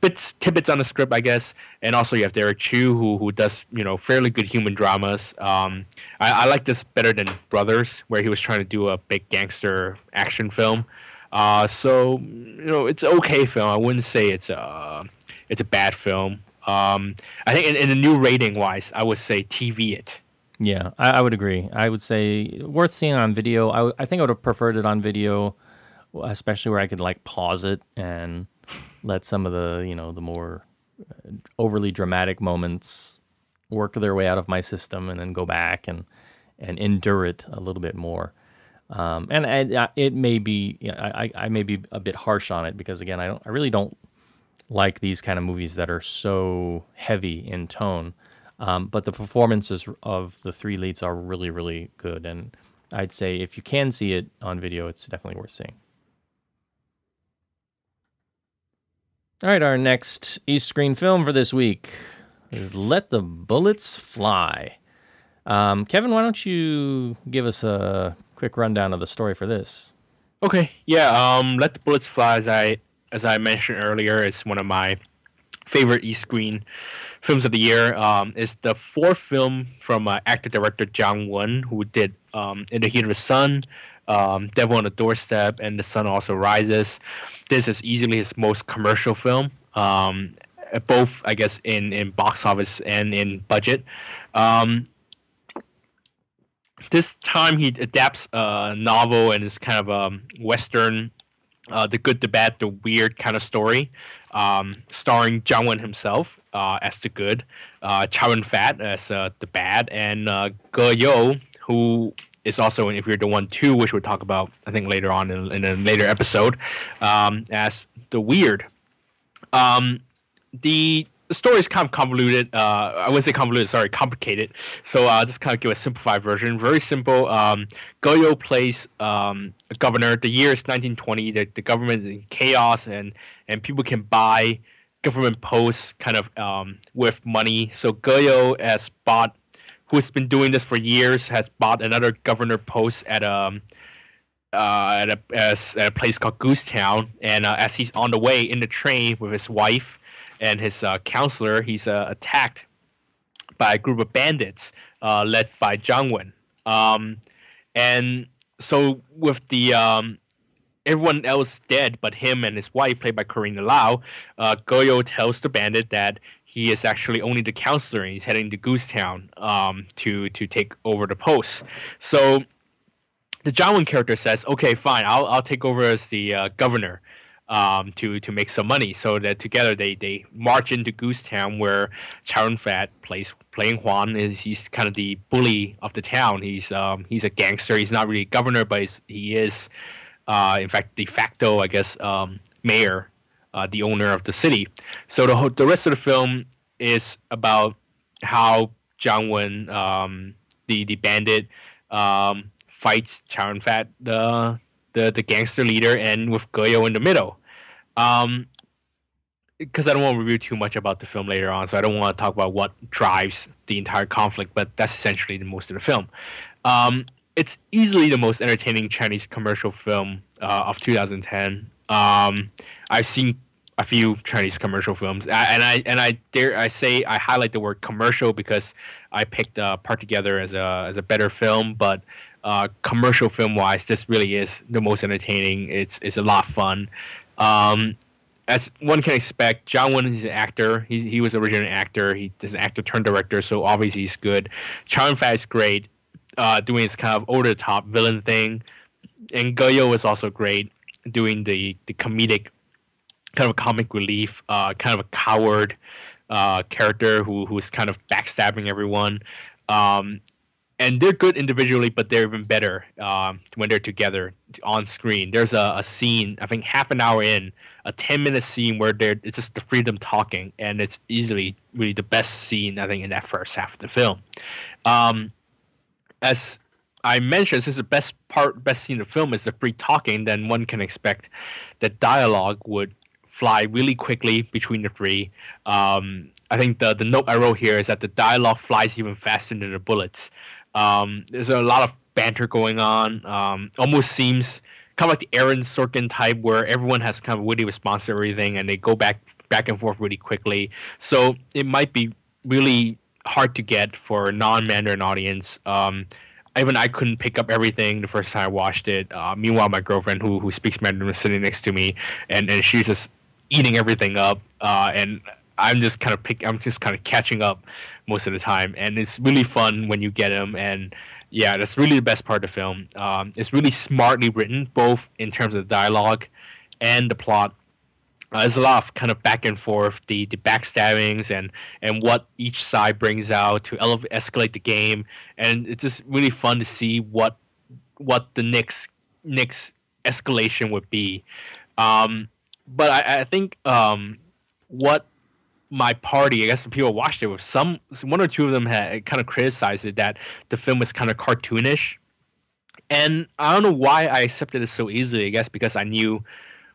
Speaker 2: bits tidbits on the script, I guess. And also you have Derek Chiu, who who does you know fairly good human dramas. Um, I, I like this better than Brothers, where he was trying to do a big gangster action film. Uh, so you know it's okay film. I wouldn't say it's a it's a bad film. Um, I think in, in the new rating wise, I would say TV it.
Speaker 1: Yeah, I, I would agree. I would say worth seeing on video. I, w- I think I would have preferred it on video, especially where I could like pause it and let some of the you know the more uh, overly dramatic moments work their way out of my system and then go back and and endure it a little bit more. Um, and I, it may be you know, I, I may be a bit harsh on it because again I don't I really don't like these kind of movies that are so heavy in tone. Um, but the performances of the three leads are really really good and I'd say if you can see it on video it's definitely worth seeing. All right, our next East Screen film for this week is Let the Bullets Fly. Um, Kevin, why don't you give us a quick rundown of the story for this?
Speaker 2: Okay, yeah. Um, Let the Bullets Fly, as I as I mentioned earlier, is one of my favorite East Screen films of the year. Um, it's the fourth film from uh, actor director Jiang Wen, who did um, In the Heat of the Sun, um, Devil on the Doorstep, and The Sun Also Rises. This is easily his most commercial film, um, both, I guess, in, in box office and in budget. Um, this time he adapts a novel and it's kind of a Western, uh, the good, the bad, the weird kind of story, um, starring Jiang Wen himself uh, as the good, uh, Chow Yun Fat as uh, the bad, and uh, Ge You, who is also If You're the One Too, which we'll talk about, I think, later on in, in a later episode, um, as the weird. Um, the story is kind of convoluted. Uh, I wouldn't say convoluted, sorry, complicated. So I'll uh, just kind of give a simplified version. Very simple. Um, Ge You plays um, a governor. The year is 1920. The, the government is in chaos, and, and people can buy government posts kind of um, with money. So Ge You has bought who's been doing this for years, has bought another governor post at a um, uh, at a, at a place called Goosetown, and uh, as he's on the way in the train with his wife and his uh, counselor, he's uh, attacked by a group of bandits uh, led by Jiang Wen. Um, and so with the um, everyone else dead but him and his wife, played by Carina Lau, uh, Ge You tells the bandit that he is actually only the counselor and he's heading to Goosetown um, to to take over the post. So the Jiang Wen character says, "Okay, fine, I'll I'll take over as the uh, governor." Um, to to make some money, so that together they, they march into Goosetown, where Chow Yun Fat plays playing Huang is he's kind of the bully of the town. He's um, he's a gangster. He's not really a governor, but he is, uh, in fact, de facto, I guess, um, mayor uh, the owner of the city. So the the rest of the film is about how Jiang Wen, um, the the bandit, um, fights Yun Fat, the the the gangster leader, and with Ge You in the middle. Um, because I don't want to review too much about the film later on, so I don't want to talk about what drives the entire conflict, but that's essentially the most of the film. Um, it's easily the most entertaining Chinese commercial film uh, of 2010. Um, I've seen a few Chinese commercial films, and I and I dare I say I highlight the word commercial because I picked uh, Part Together as a as a better film, but uh, commercial film wise, this really is the most entertaining. It's it's a lot of fun. Um, as one can expect, Jiang Wen is an actor. He, he was originally an actor. He is an actor turned director, so obviously he's good. Chow Yun Fat is great, uh, doing his kind of over the top villain thing, and Ge You is also great, doing the the comedic, kind of comic relief, uh, kind of a coward uh, character who who's kind of backstabbing everyone. Um, and they're good individually, but they're even better um, when they're together on screen. There's a, a scene, I think half an hour in, a 10 minute scene where they're, it's just the freedom talking, and it's easily really the best scene, I think, in that first half of the film. Um, as I mentioned, since the best part, best scene of the film is the free talking, then one can expect that dialogue would fly really quickly between the three. Um, I think the the note I wrote here is that the dialogue flies even faster than the bullets. Um, there's a lot of banter going on. Um, almost seems kind of like the Aaron Sorkin type, where everyone has kind of witty response to everything, and they go back back and forth really quickly. So it might be really hard to get for a non-Mandarin audience. Um, even I couldn't pick up everything the first time I watched it. Uh, meanwhile, my girlfriend, who who speaks Mandarin, was sitting next to me, and, and she's just eating everything up. Uh, and I'm just kind of pick. I'm just kind of catching up most of the time, and it's really fun when you get them. And yeah, that's really the best part of the film. Um, it's really smartly written, both in terms of dialogue and the plot. Uh, there's a lot of kind of back and forth, the the backstabbings and and what each side brings out to elevate, escalate the game, and it's just really fun to see what what the next next escalation would be. Um, but I, I think um, what my party, I guess the people watched it with some one or two of them had kind of criticized it that the film was kind of cartoonish, and I don't know why I accepted it so easily. I guess because I knew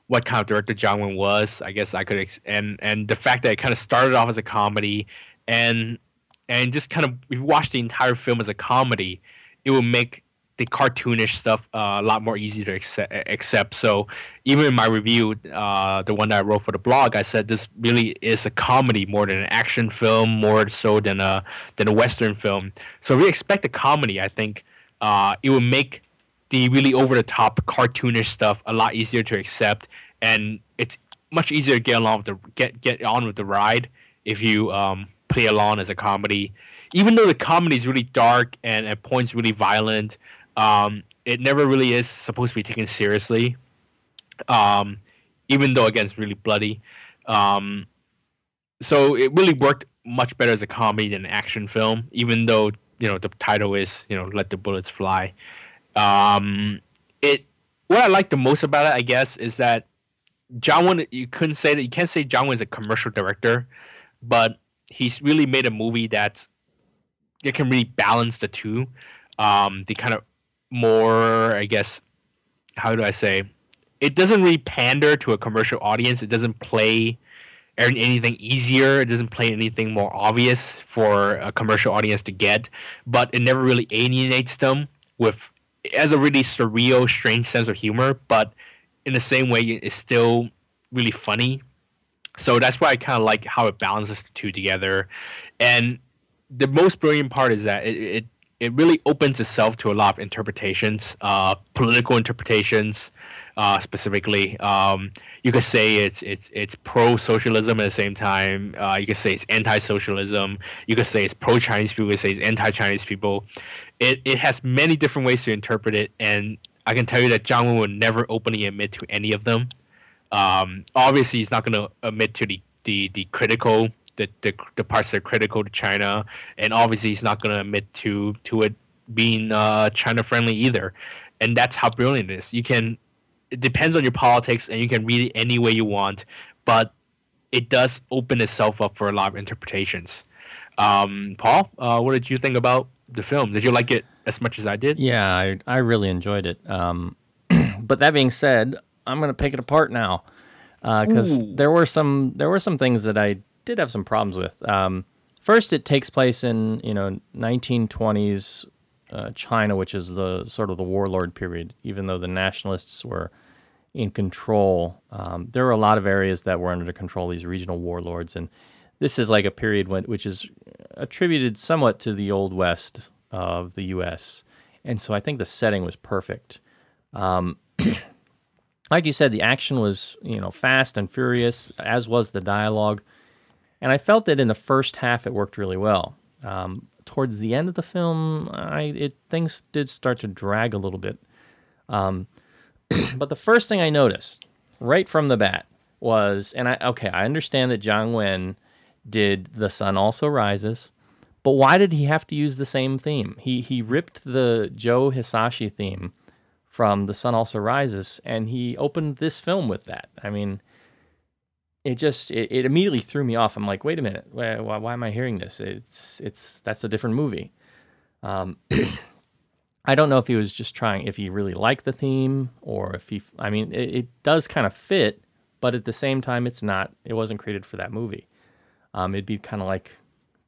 Speaker 2: what kind of director Jiang Wen was. I guess I could ex- and and the fact that it kind of started off as a comedy and and just kind of if you watch the entire film as a comedy, it will make the cartoonish stuff uh, a lot more easy to accept, accept. So even in my review, uh, the one that I wrote for the blog, I said this really is a comedy more than an action film, more so than a than a western film. So if we expect a comedy, I think uh, it will make the really over the top cartoonish stuff a lot easier to accept, and it's much easier to get along with the get get on with the ride if you um, play along as a comedy. Even though the comedy is really dark and at points really violent, um, it never really is supposed to be taken seriously. Um, even though again it's really bloody. Um, so it really worked much better as a comedy than an action film, even though you know the title is you know let the bullets fly. Um, it what I like the most about it, I guess, is that Jiang Wen. You couldn't say that you can't say Jiang Wen is a commercial director, but he's really made a movie that's that can really balance the two. Um, the kind of more, I guess, how do I say? It doesn't really pander to a commercial audience. It doesn't play anything easier. It doesn't play anything more obvious for a commercial audience to get, but it never really alienates them with has a really surreal, strange sense of humor, but in the same way, it's still really funny. So that's why I kind of like how it balances the two together. And the most brilliant part is that it, it it really opens itself to a lot of interpretations, uh, political interpretations, uh, specifically. Um, you could say it's it's it's pro socialism at the same time. Uh, you could say it's anti socialism. You could say it's pro Chinese people. You could say it's anti Chinese people. It it has many different ways to interpret it, and I can tell you that Jiang Wen would never openly admit to any of them. Um, obviously, he's not going to admit to the the, the critical the, the, the parts that are critical to China, and obviously he's not going to admit to to it being uh, China friendly either. And that's how brilliant it is. You can it depends on your politics, and you can read it any way you want, but it does open itself up for a lot of interpretations. Um, Paul, uh, what did you think about the film? Did you like it as much as I did?
Speaker 1: Yeah, I, I really enjoyed it. Um, but that being said, I'm going to pick it apart now because uh, there were some there were some things that I did have some problems with. Um, first, it takes place in you know 1920s uh, China, which is the sort of the warlord period. Even though the nationalists were in control, um, there were a lot of areas that were under the control of these regional warlords, and this is like a period when, which is attributed somewhat to the old west of the U.S. And so I think the setting was perfect. Um, like you said, the action was you know fast and furious, as was the dialogue. And I felt that in the first half it worked really well. Um, towards the end of the film, I it things did start to drag a little bit. Um, but the first thing I noticed right from the bat was, and I okay, I understand that Jiang Wen did The Sun Also Rises, But why did he have to use the same theme? He he ripped the Joe Hisaishi theme from The Sun Also Rises, and he opened this film with that. I mean, it just it, it immediately threw me off. I'm like, wait a minute, why, why, why am I hearing this? It's it's that's a different movie. Um, I don't know if he was just trying, if he really liked the theme, or if he. I mean, it, it does kind of fit, but at the same time, it's not. It wasn't created for that movie. Um, it'd be kind of like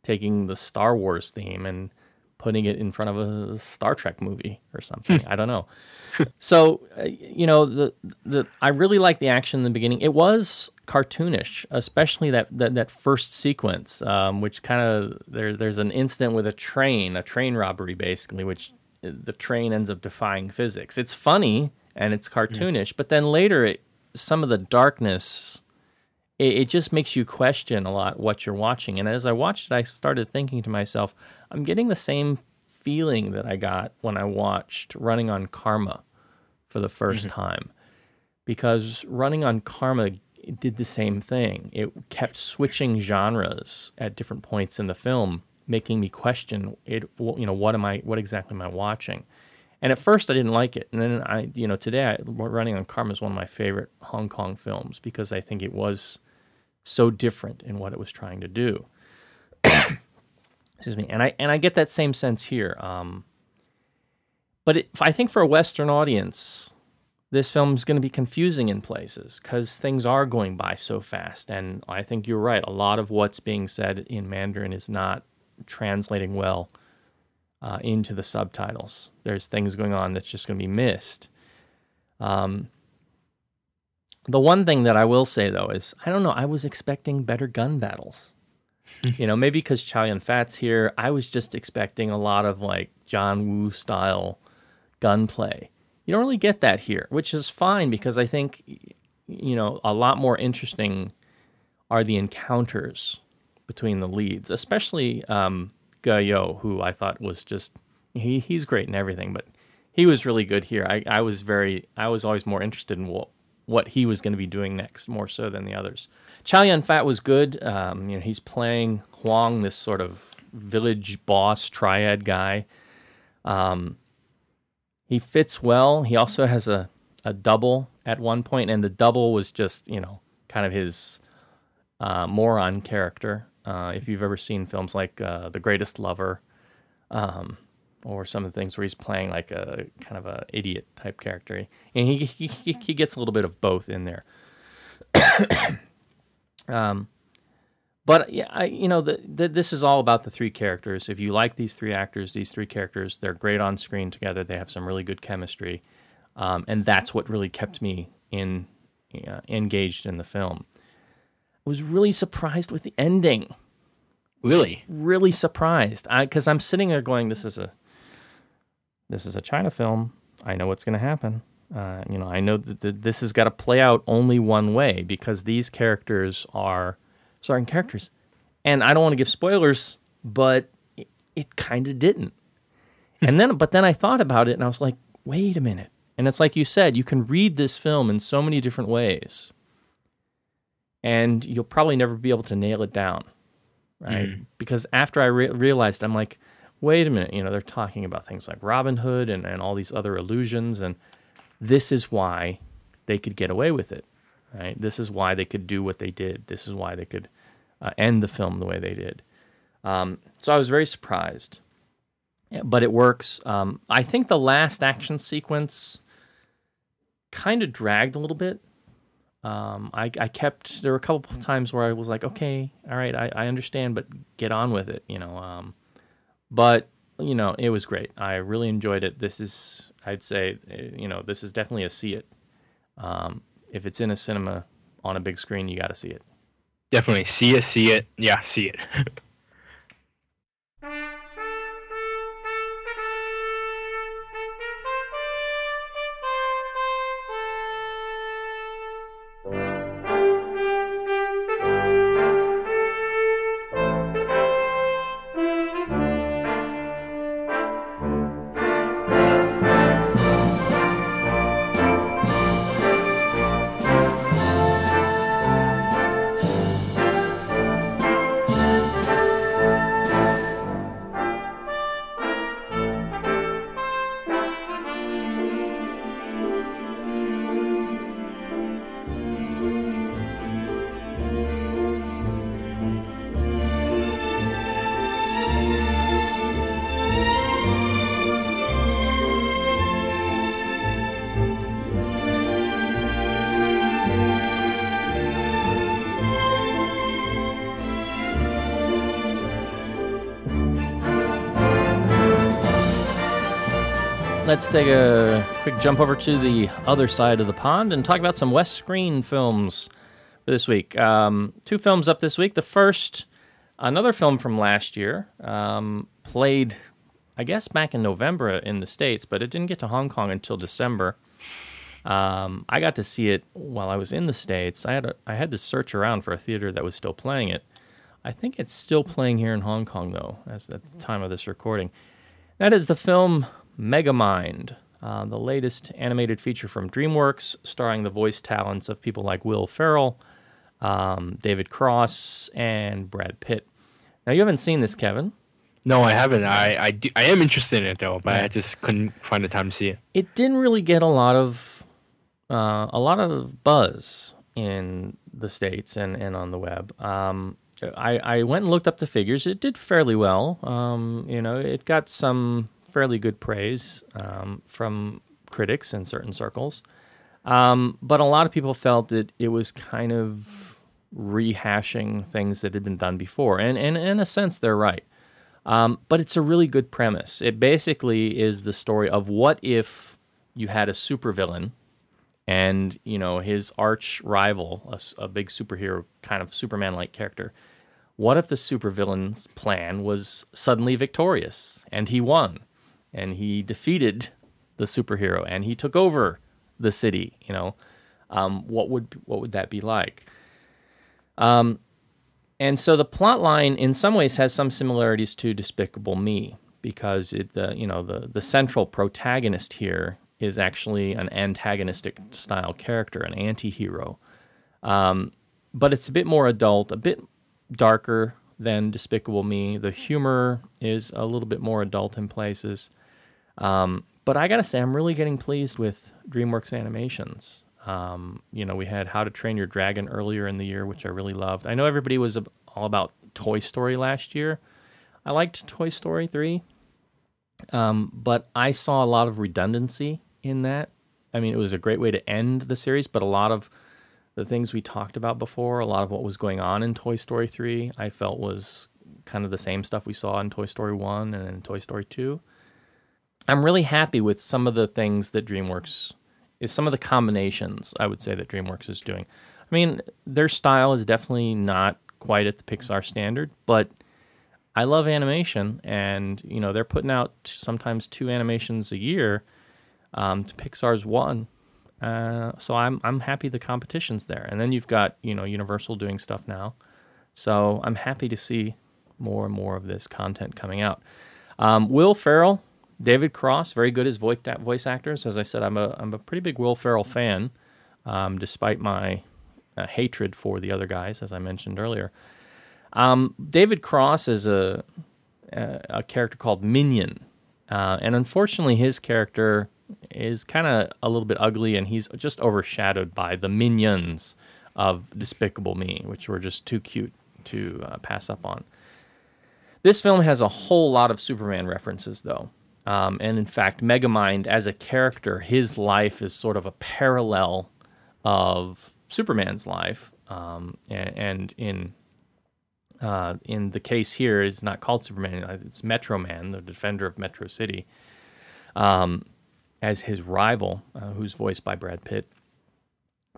Speaker 1: taking the Star Wars theme and putting it in front of a Star Trek movie or something. I don't know. so, uh, you know, the the I really like the action in the beginning. It was cartoonish, especially that that, that first sequence, um, which kind of there there's an incident with a train, a train robbery, basically, which uh, the train ends up defying physics. It's funny and it's cartoonish, but then later, it, some of the darkness it, it just makes you question a lot what you're watching. And as I watched it, I started thinking to myself, I'm getting the same feeling that I got when I watched Running on Karma for the 1st
Speaker 2: Mm-hmm.
Speaker 1: time. Because Running on Karma did the same thing. It kept switching genres at different points in the film, making me question it. You know, what am I? What exactly am I watching? And at first, I didn't like it, and then I, you know, today, I, Running on Karma is one of my favorite Hong Kong films because I think it was so different in what it was trying to do. Excuse me, and I and I get that same sense here. Um, but it, I think for a Western audience, this film is going to be confusing in places because things are going by so fast. And I think you're right. A lot of what's being said in Mandarin is not translating well uh, into the subtitles. There's things going on that's just going to be missed. Um, the one thing that I will say though is I don't know. I was expecting better gun battles. you know, maybe because Chow Yun Fat's here, I was just expecting a lot of like John Woo style gunplay. You don't really get that here, which is fine because I think, you know, a lot more interesting are the encounters between the leads, especially um, Ge You, who I thought was just he he's great and everything, but he was really good here. I, I was very I was always more interested in what what he was going to be doing next, more so than the others. Chow Yun Fat was good. Um, you know, he's playing Huang, this sort of village boss triad guy. Um, he fits well. He also has a, a double at one point, and the double was just, you know, kind of his uh, moron character. Uh, if you've ever seen films like uh, The Greatest Lover, um, or some of the things where he's playing like a kind of a idiot type character, and he he, he gets a little bit of both in there. um, but yeah, I, you know, the, the, this is all about the three characters. If you like these three actors, these three characters, they're great on screen together. They have some really good chemistry, um, and that's what really kept me in uh, engaged in the film. I was really surprised with the ending.
Speaker 2: Really?
Speaker 1: Really surprised, because I'm sitting there going, "This is a, this is a China film. I know what's going to happen. Uh, you know, I know that th- this has got to play out only one way because these characters are." Certain characters. And I don't want to give spoilers, but it, it kind of didn't. and then, but then I thought about it and I was like, wait a minute. And it's like you said, you can read this film in so many different ways. And you'll probably never be able to nail it down. Right.
Speaker 2: Mm.
Speaker 1: Because after I re- realized, I'm like, wait a minute, you know, they're talking about things like Robin Hood and, and all these other illusions. And this is why they could get away with it right? This is why they could do what they did. This is why they could uh, end the film the way they did. Um, so I was very surprised, but it works. Um, I think the last action sequence kind of dragged a little bit. Um, I, I kept there were a couple of times where I was like, okay, all right, I, I understand, but get on with it, you know. Um, but you know, it was great. I really enjoyed it. This is, I'd say, eh, you know, this is definitely a see it. Um, if it's in a cinema on a big screen, you got to see it.
Speaker 2: Definitely see it, see it. Yeah, see it.
Speaker 1: let's take a quick jump over to the other side of the pond and talk about some West Screen films for this week. Um, two films up this week. The first, another film from last year, um, played, I guess, back in November in the States, but it didn't get to Hong Kong until December. Um, I got to see it while I was in the States. I had, a, I had to search around for a theater that was still playing it. I think it's still playing here in Hong Kong, though, as at the time of this recording. That is the film Megamind, uh, the latest animated feature from DreamWorks, starring the voice talents of people like Will Ferrell, um, David Cross, and Brad Pitt. Now, you haven't seen this, Kevin.
Speaker 2: No, I haven't. I I, do, I am interested in it though, but I just couldn't find the time to see it.
Speaker 1: It didn't really get a lot of uh, a lot of buzz in the states and, and on the web. Um, I, I went and looked up the figures. It did fairly well. Um, you know, it got some fairly good praise um, from critics in certain circles. Um, but a lot of people felt that it was kind of rehashing things that had been done before. And, and in a sense, they're right. Um, but it's a really good premise. It basically is the story of what if you had a supervillain and, you know, his arch rival, a, a big superhero, kind of Superman like character. What if the supervillain's plan was suddenly victorious and he won and he defeated the superhero and he took over the city? You know, um, what would what would that be like? Um, and so the plot line, in some ways, has some similarities to Despicable Me because it, the you know, the the central protagonist here is actually an antagonistic style character, an anti-hero. Um, but it's a bit more adult, a bit darker than Despicable Me. The humor is a little bit more adult in places. Um, but I gotta say, I'm really getting pleased with DreamWorks animations. Um, you know, we had How to Train Your Dragon earlier in the year, which I really loved. I know everybody was all about Toy Story last year. I liked Toy Story 3, um, but I saw a lot of redundancy in that. I mean, it was a great way to end the series, but a lot of the things we talked about before, a lot of what was going on in Toy Story 3, I felt was kind of the same stuff we saw in Toy Story 1 and in Toy Story 2. I'm really happy with some of the things that DreamWorks is some of the combinations I would say that DreamWorks is doing. I mean, their style is definitely not quite at the Pixar standard, but I love animation, and you know they're putting out sometimes two animations a year. Um, to Pixar's one, uh, so I'm I'm happy the competition's there, and then you've got you know Universal doing stuff now, so I'm happy to see more and more of this content coming out. Um, Will Ferrell David Cross, very good as voice voice actors. As I said, I'm a I'm a pretty big Will Ferrell fan, um, despite my uh, hatred for the other guys, as I mentioned earlier. Um, David Cross is a a, a character called Minion, uh, and unfortunately, his character is kind of a little bit ugly, and he's just overshadowed by the minions of Despicable Me, which were just too cute to uh, pass up on. This film has a whole lot of Superman references, though. Um, and in fact, Megamind as a character, his life is sort of a parallel of Superman's life. Um, and, and, in uh, in the case here, it's not called Superman; uh, it's Metro Man, the defender of Metro City, um, as his rival, uh, who's voiced by Brad Pitt.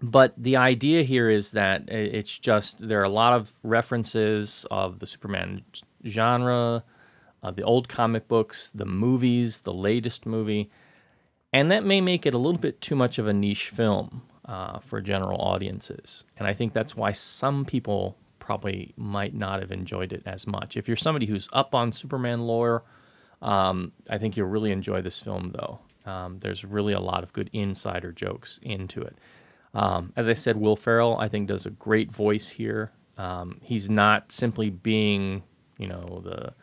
Speaker 1: But the idea here is that it's just there are a lot of references of the Superman genre uh, the old comic books, the movies, the latest movie, and that may make it a little bit too much of a niche film uh, for general audiences. And I think that's why some people probably might not have enjoyed it as much. If you're somebody who's up on Superman lore, um, I think you'll really enjoy this film, though. Um, there's really a lot of good insider jokes into it. Um, as I said, Will Ferrell, I think, does a great voice here. Um, he's not simply being, you know, the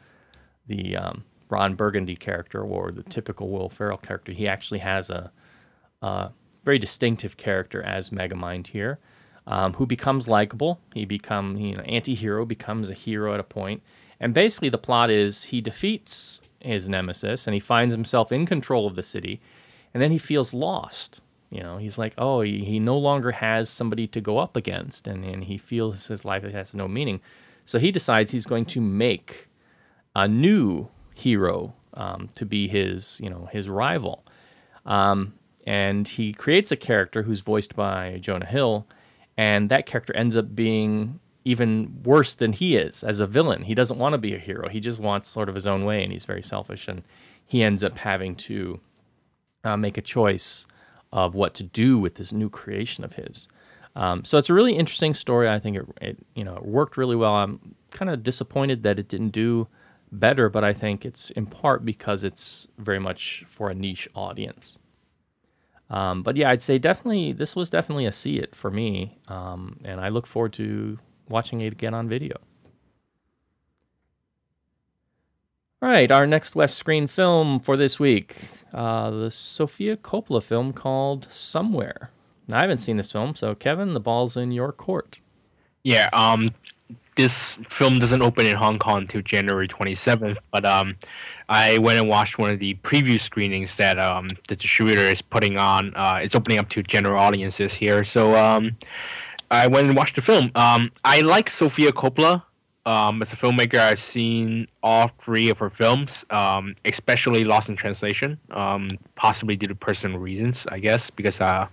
Speaker 1: the um, Ron Burgundy character or the typical Will Ferrell character. He actually has a, a very distinctive character as Megamind here, um, who becomes likable. He become you know anti-hero becomes a hero at a point, and basically the plot is he defeats his nemesis and he finds himself in control of the city, and then he feels lost. You know, he's like, oh, he, he no longer has somebody to go up against, and, and he feels his life has no meaning. So he decides he's going to make a new hero um, to be his, you know, his rival. Um, and he creates a character who's voiced by Jonah Hill, and that character ends up being even worse than he is as a villain. He doesn't want to be a hero. He just wants sort of his own way, and he's very selfish. And he ends up having to uh, make a choice of what to do with this new creation of his. Um, so it's a really interesting story. I think it, it you know it worked really well. I'm kind of disappointed that it didn't do better, but I think it's in part because it's very much for a niche audience. Um, but yeah, I'd say definitely this was definitely a see it for me, um, and I look forward to watching it again on video. All right, our next West Screen film for this week, uh, the Sofia Coppola film called Somewhere. Now, I haven't seen this film, so Kevin, the ball's in your court.
Speaker 2: Yeah, um, this film doesn't open in Hong Kong until January 27th, but um, I went and watched one of the preview screenings that um, the distributor is putting on. Uh, it's opening up to general audiences here, so um, I went and watched the film. Um, I like Sofia Coppola. Um, as a filmmaker, I've seen all three of her films, um, especially Lost in Translation, um, possibly due to personal reasons, I guess, because uh,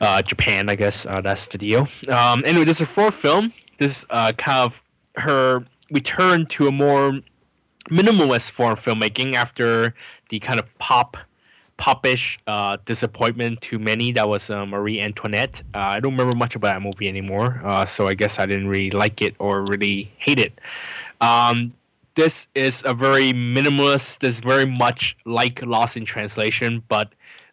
Speaker 2: uh, Japan, I guess, uh, that's the deal. Um, anyway, this is a fourth film. This uh, kind of her return to a more minimalist form of filmmaking after the kind of pop popish uh, disappointment to many that was uh, Marie Antoinette. Uh, I don't remember much about that movie anymore, uh, so I guess I didn't really like it or really hate it. Um, this is a very minimalist. This very much like Lost in Translation, but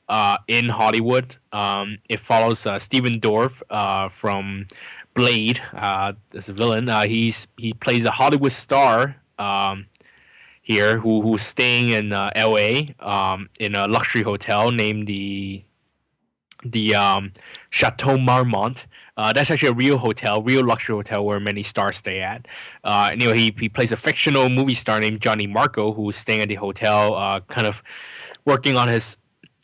Speaker 2: uh, in Hollywood. Um, it follows uh, Stephen Dorff from Blade as a villain. he's he plays a Hollywood star. Um, here who who's staying in uh, L.A. Um, in a luxury hotel named the the um, Chateau Marmont. Uh, that's actually a real hotel, real luxury hotel where many stars stay at. Uh, anyway, he, he plays a fictional movie star named Johnny Marco who's staying at the hotel, uh, kind of working on his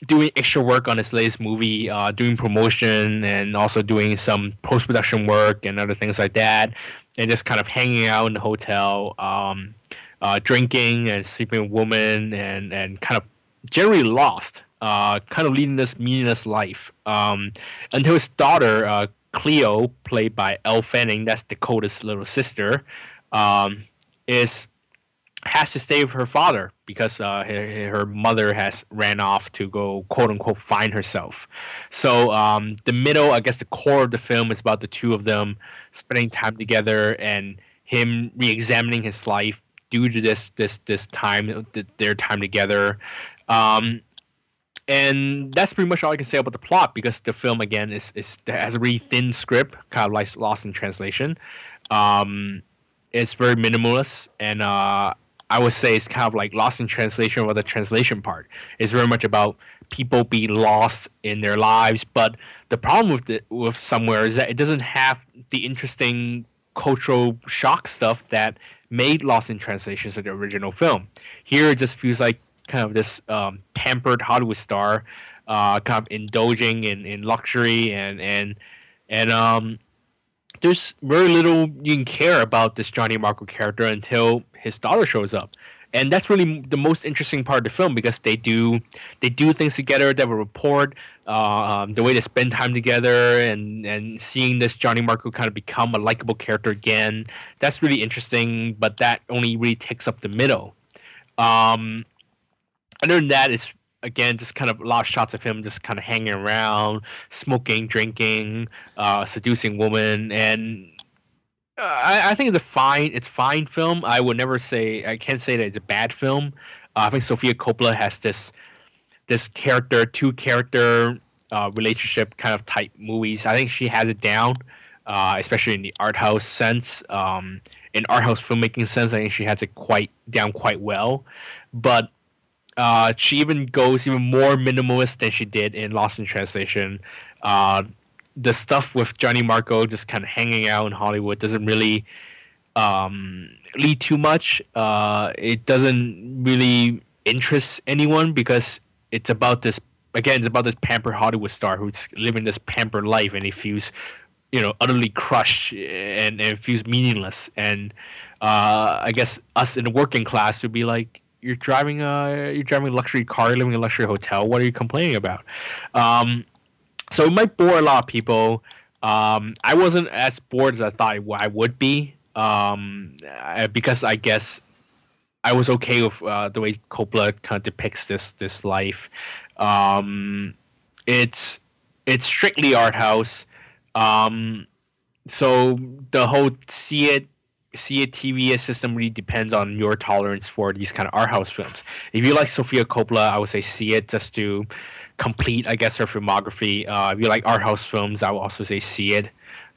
Speaker 2: doing extra work on his latest movie, uh, doing promotion and also doing some post production work and other things like that, and just kind of hanging out in the hotel. Um, uh, drinking and sleeping with women and, and kind of generally lost, uh, kind of leading this meaningless life um, until his daughter, uh, Cleo, played by Elle Fanning, that's Dakota's little sister, um, is has to stay with her father because uh, her, her, mother has ran off to go quote unquote find herself. So um, the middle, I guess, the core of the film is about the two of them spending time together and him re-examining his life due to this this this time their time together. Um, and that's pretty much all I can say about the plot because the film again is, is has a really thin script, kind of like Lost in Translation. Um, it's very minimalist, and uh, I would say it's kind of like Lost in Translation, or the translation part is very much about people being lost in their lives. But the problem with the, with somewhere is that it doesn't have the interesting cultural shock stuff that made Lost in Translation to the original film. Here it just feels like kind of this um, pampered Hollywood star, uh, kind of indulging in, in luxury and and and um, there's very little you can care about this Johnny Marco character until his daughter shows up and that's really the most interesting part of the film because they do they do things together they have a report uh, um, the way they spend time together and and seeing this johnny marco kind of become a likable character again. That's really interesting but that only really takes up the middle. Um, other than that is again just kind of a lot of shots of him just kind of hanging around smoking drinking uh, seducing women. And I, I, think it's a fine. It's fine film. I would never say. I can't say that it's a bad film. Uh, I think Sofia Coppola has this this character, two character uh, relationship kind of type movies. I think she has it down, uh, especially in the art house sense. Um, in art house filmmaking sense, I think she has it quite down quite well. But uh, she even goes even more minimalist than she did in Lost in Translation. Uh, the stuff with Johnny Marco just kind of hanging out in Hollywood doesn't really um, lead too much. Uh, it doesn't really interest anyone because it's about this again. It's about this pampered Hollywood star who's living this pampered life, and he feels you know utterly crushed and, and feels meaningless. And uh, I guess us in the working class would be like, you're driving a you're driving a luxury car, living in a luxury hotel. What are you complaining about? Um, so it might bore a lot of people. Um, I wasn't as bored as I thought I would be um, because I guess I was okay with uh, the way Coppola kind of depicts this this life. Um, it's it's strictly art house. Um, so the whole see it see it TV system really depends on your tolerance for these kind of art house films. If you like Sofia Coppola, I would say see it just to complete, I guess, her filmography. Uh, if you like art house films, I would also say see it.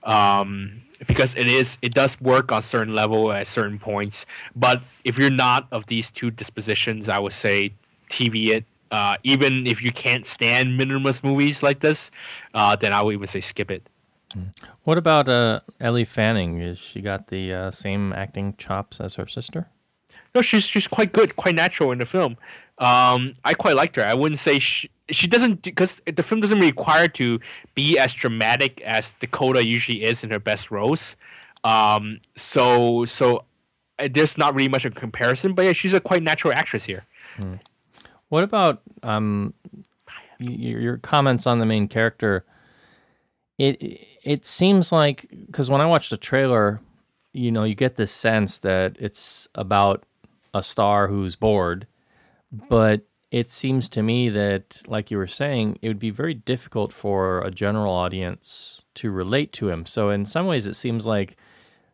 Speaker 2: Um, because it is it does work on certain level at certain points. But if you're not of these two dispositions, I would say TV it. Uh, even if you can't stand minimalist movies like this, uh, then I would even say skip it.
Speaker 1: What about uh, Ellie Fanning? Is she got the uh, same acting chops as her sister?
Speaker 2: No, she's she's quite good, quite natural in the film. Um, I quite liked her. I wouldn't say she she doesn't because the film doesn't require to be as dramatic as Dakota usually is in her best roles. Um, so so uh, there's not really much of a comparison, but yeah, she's a quite natural actress here. Hmm.
Speaker 1: What about um, your, your comments on the main character? It it seems like because when I watched the trailer, you know, you get this sense that it's about a star who's bored, but it seems to me that, like you were saying, it would be very difficult for a general audience to relate to him. So, in some ways, it seems like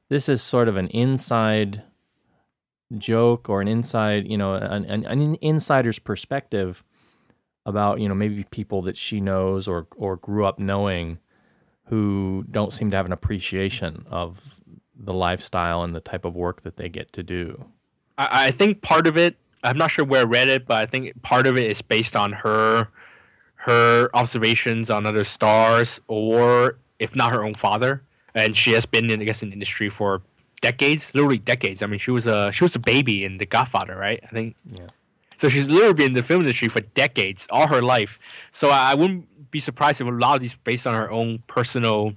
Speaker 1: this is sort of an inside joke or an inside, you know, an, an, insider's perspective about, you know, maybe people that she knows or or grew up knowing who don't seem to have an appreciation of the lifestyle and the type of work that they get to do.
Speaker 2: I think part of it I'm not sure where I read it, but I think part of it is based on her her observations on other stars, or if not her own father. And she has been in, I guess, in the industry for decades, literally decades. I mean, she was a she was a baby in The Godfather, right? I think.
Speaker 1: Yeah.
Speaker 2: So she's literally been in the film industry for decades, all her life. So I, I wouldn't be surprised if a lot of these based on her own personal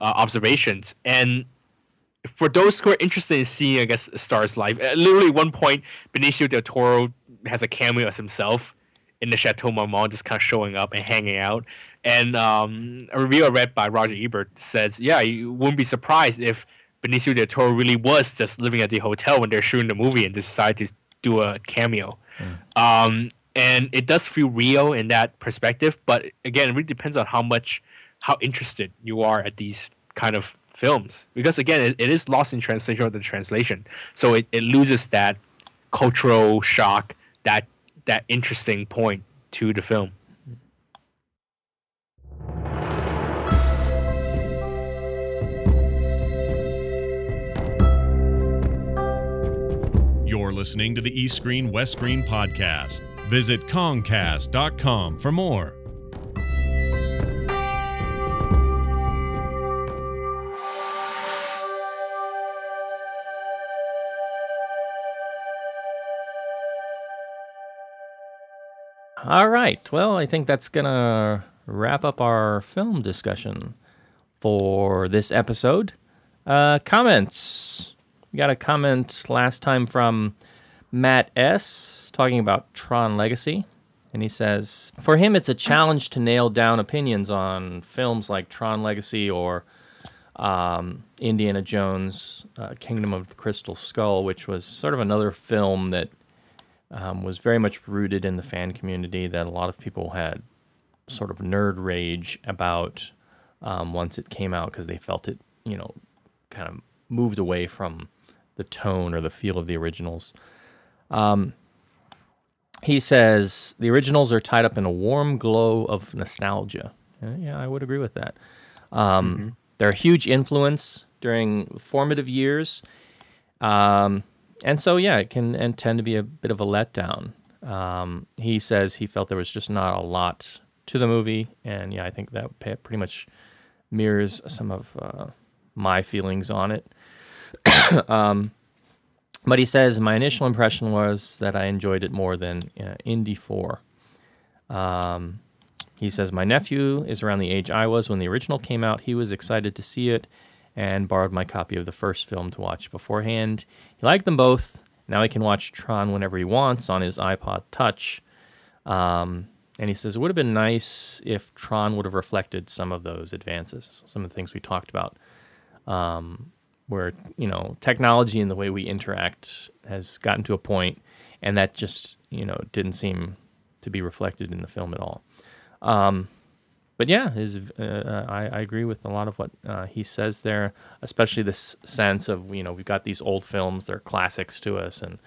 Speaker 2: uh, observations. And for those who are interested in seeing, I guess, a Star's life, at literally one point, Benicio del Toro has a cameo as himself in the Chateau Marmont, just kind of showing up and hanging out. And um, a review I read by Roger Ebert says, yeah, you wouldn't be surprised if Benicio del Toro really was just living at the hotel when they're shooting the movie and decided to do a cameo. Mm. Um, and it does feel real in that perspective, but again, it really depends on how much, how interested you are at these kind of films because again it, it is lost in translation or the translation so it, it loses that cultural shock that that interesting point to the film
Speaker 4: You're listening to the East Screen West Screen podcast. Visit Kongcast.com for more.
Speaker 1: All right. Well, I think that's going to wrap up our film discussion for this episode. Uh, comments. We got a comment last time from Matt S. talking about Tron Legacy. And he says, For him, it's a challenge to nail down opinions on films like Tron Legacy or um, Indiana Jones uh, Kingdom of the Crystal Skull, which was sort of another film that um, was very much rooted in the fan community that a lot of people had sort of nerd rage about um, once it came out because they felt it, you know, kind of moved away from the tone or the feel of the originals. Um, he says the originals are tied up in a warm glow of nostalgia. Yeah, I would agree with that. Um, mm-hmm. They're a huge influence during formative years. Um, and so yeah, it can and tend to be a bit of a letdown. Um, he says he felt there was just not a lot to the movie, and yeah, I think that pretty much mirrors some of uh, my feelings on it. um, but he says my initial impression was that I enjoyed it more than uh, Indy Four. Um, he says my nephew is around the age I was when the original came out. He was excited to see it and borrowed my copy of the first film to watch beforehand. He liked them both, Now he can watch Tron whenever he wants on his iPod Touch. Um, and he says it would have been nice if Tron would have reflected some of those advances, some of the things we talked about, um, where you know technology and the way we interact has gotten to a point, and that just you know didn't seem to be reflected in the film at all. Um, but yeah, his, uh, I, I agree with a lot of what uh, he says there, especially this sense of you know we've got these old films, they're classics to us, and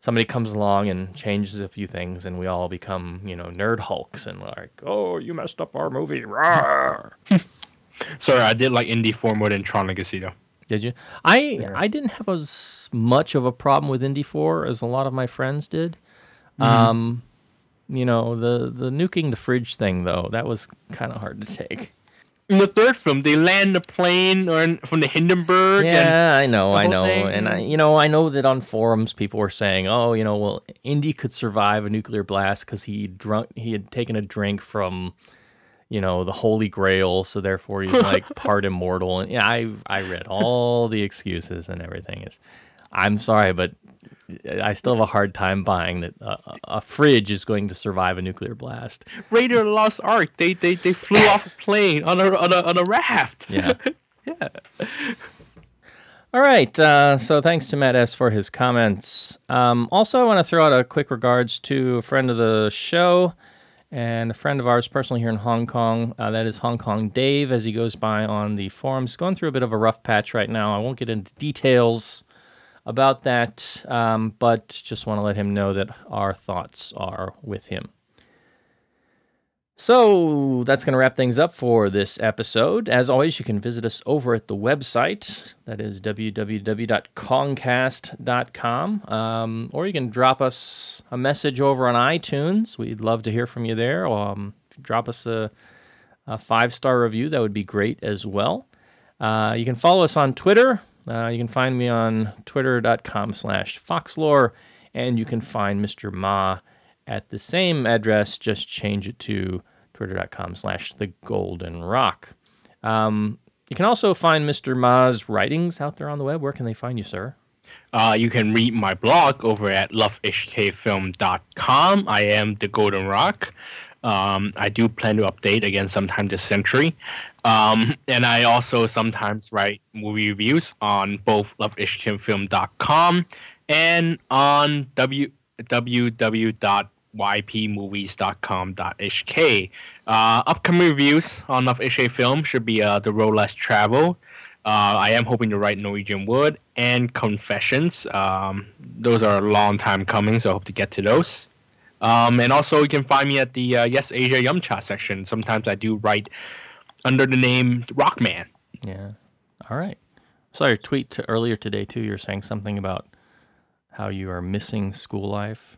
Speaker 1: somebody comes along and changes a few things, and we all become you know nerd hulks and like, oh, you messed up our movie.
Speaker 2: Sorry, I did like Indy 4 more than Tron Legacy though.
Speaker 1: Did you? I I didn't have as much of a problem with Indy Four as a lot of my friends did. Um, you know the the nuking the fridge thing though that was kind of hard to take.
Speaker 2: In the third film, they land a plane or from the Hindenburg. and-
Speaker 1: Yeah, I know, I know,
Speaker 2: thing.
Speaker 1: and I you know I know that on forums people were saying, oh, you know, well, Indy could survive a nuclear blast because he drunk he had taken a drink from. You know the Holy Grail, so therefore he's like part immortal. And yeah, I I read all the excuses and everything. Is I'm sorry, but I still have a hard time buying that a, a- fridge is going to survive a nuclear blast.
Speaker 2: Raider Lost Ark. They they, they flew off a plane on a on a, on a raft.
Speaker 1: Yeah. All right. Uh, so thanks to Matt S for his comments. Um, also, I want to throw out a quick regards to a friend of the show and a friend of ours personally here in Hong Kong. Uh, that is Hong Kong Dave, as he goes by on the forums. Going through a bit of a rough patch right now. I won't get into details about that, um, but just want to let him know that our thoughts are with him. So that's going to wrap things up for this episode. As always, you can visit us over at the website. That is www.kongcast.com. Um, or you can drop us a message over on iTunes. We'd love to hear from you there. Um, drop us a, a five star review. That would be great as well. Uh, you can follow us on Twitter. Uh, you can find me on twitter.com slash foxlore. And you can find Mr. Ma at the same address, just change it to twitter.com slash the golden rock. Um, you can also find Mr. Ma's writings out there on the web. Where can they find you, sir?
Speaker 2: Uh, you can read my blog over at lovehkfilm.com. I am the Golden Rock. Um, I do plan to update again sometime this century. Um, and I also sometimes write movie reviews on both lovehkfilm.com and on w- www.ypmovies.com.hk. Uh, upcoming reviews on Love HK Film should be uh, The Road Less Travel, uh, I am hoping to write Norwegian Wood and Confessions. Um, those are a long time coming, so I hope to get to those. Um, and also, you can find me at the uh, Yes Asia Yum Cha section. Sometimes I do write under the name Rockman.
Speaker 1: Yeah. All right. Saw your tweet to earlier today too. You're saying something about how you are missing school life.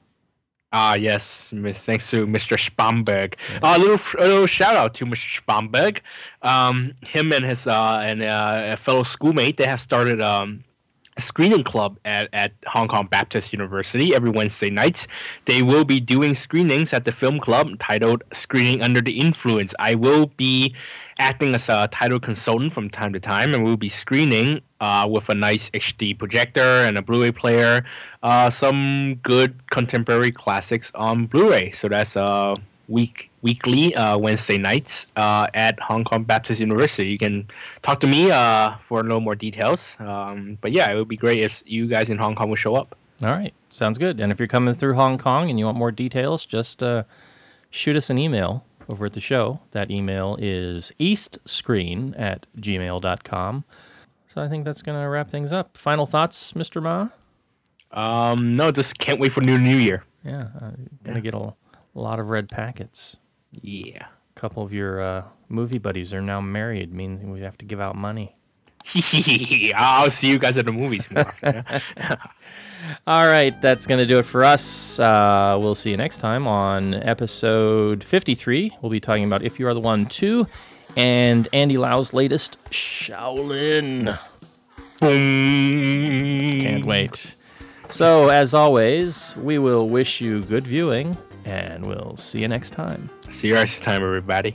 Speaker 2: Ah, yes, miss, thanks to Mr. Spamberg. Uh, a little, a little shout out to Mr. Spamberg. Um, him and his uh, and uh, a fellow schoolmate, they have started um, a screening club at, at Hong Kong Baptist University every Wednesday nights. They will be doing screenings at the film club titled Screening Under the Influence. I will be acting as a title consultant from time to time, and we'll be screening uh, with a nice HD projector and a Blu-ray player, uh, some good contemporary classics on Blu-ray. So that's a week weekly uh, Wednesday nights uh, at Hong Kong Baptist University. You can talk to me uh, for a little more details. Um, but yeah, it would be great if you guys in Hong Kong would show up.
Speaker 1: All right. Sounds good. And if you're coming through Hong Kong and you want more details, just uh, shoot us an email over at the show. That email is eastscreen at gmail.com. So I think that's going to wrap things up. Final thoughts, Mr. Ma?
Speaker 2: Um, no, just can't wait for New New Year.
Speaker 1: Yeah, uh, going to get a lot of red packets.
Speaker 2: Yeah.
Speaker 1: A couple of your uh, movie buddies are now married, meaning we have to give out money.
Speaker 2: I'll see you guys at the movies.
Speaker 1: All right, that's going to do it for us. Uh, we'll see you next time on episode 53. We'll be talking about If You Are the One, too, and Andy Lau's latest Shaolin.
Speaker 2: Boom.
Speaker 1: Can't wait. So, as always, we will wish you good viewing, and we'll see you next time.
Speaker 2: See you next time, everybody.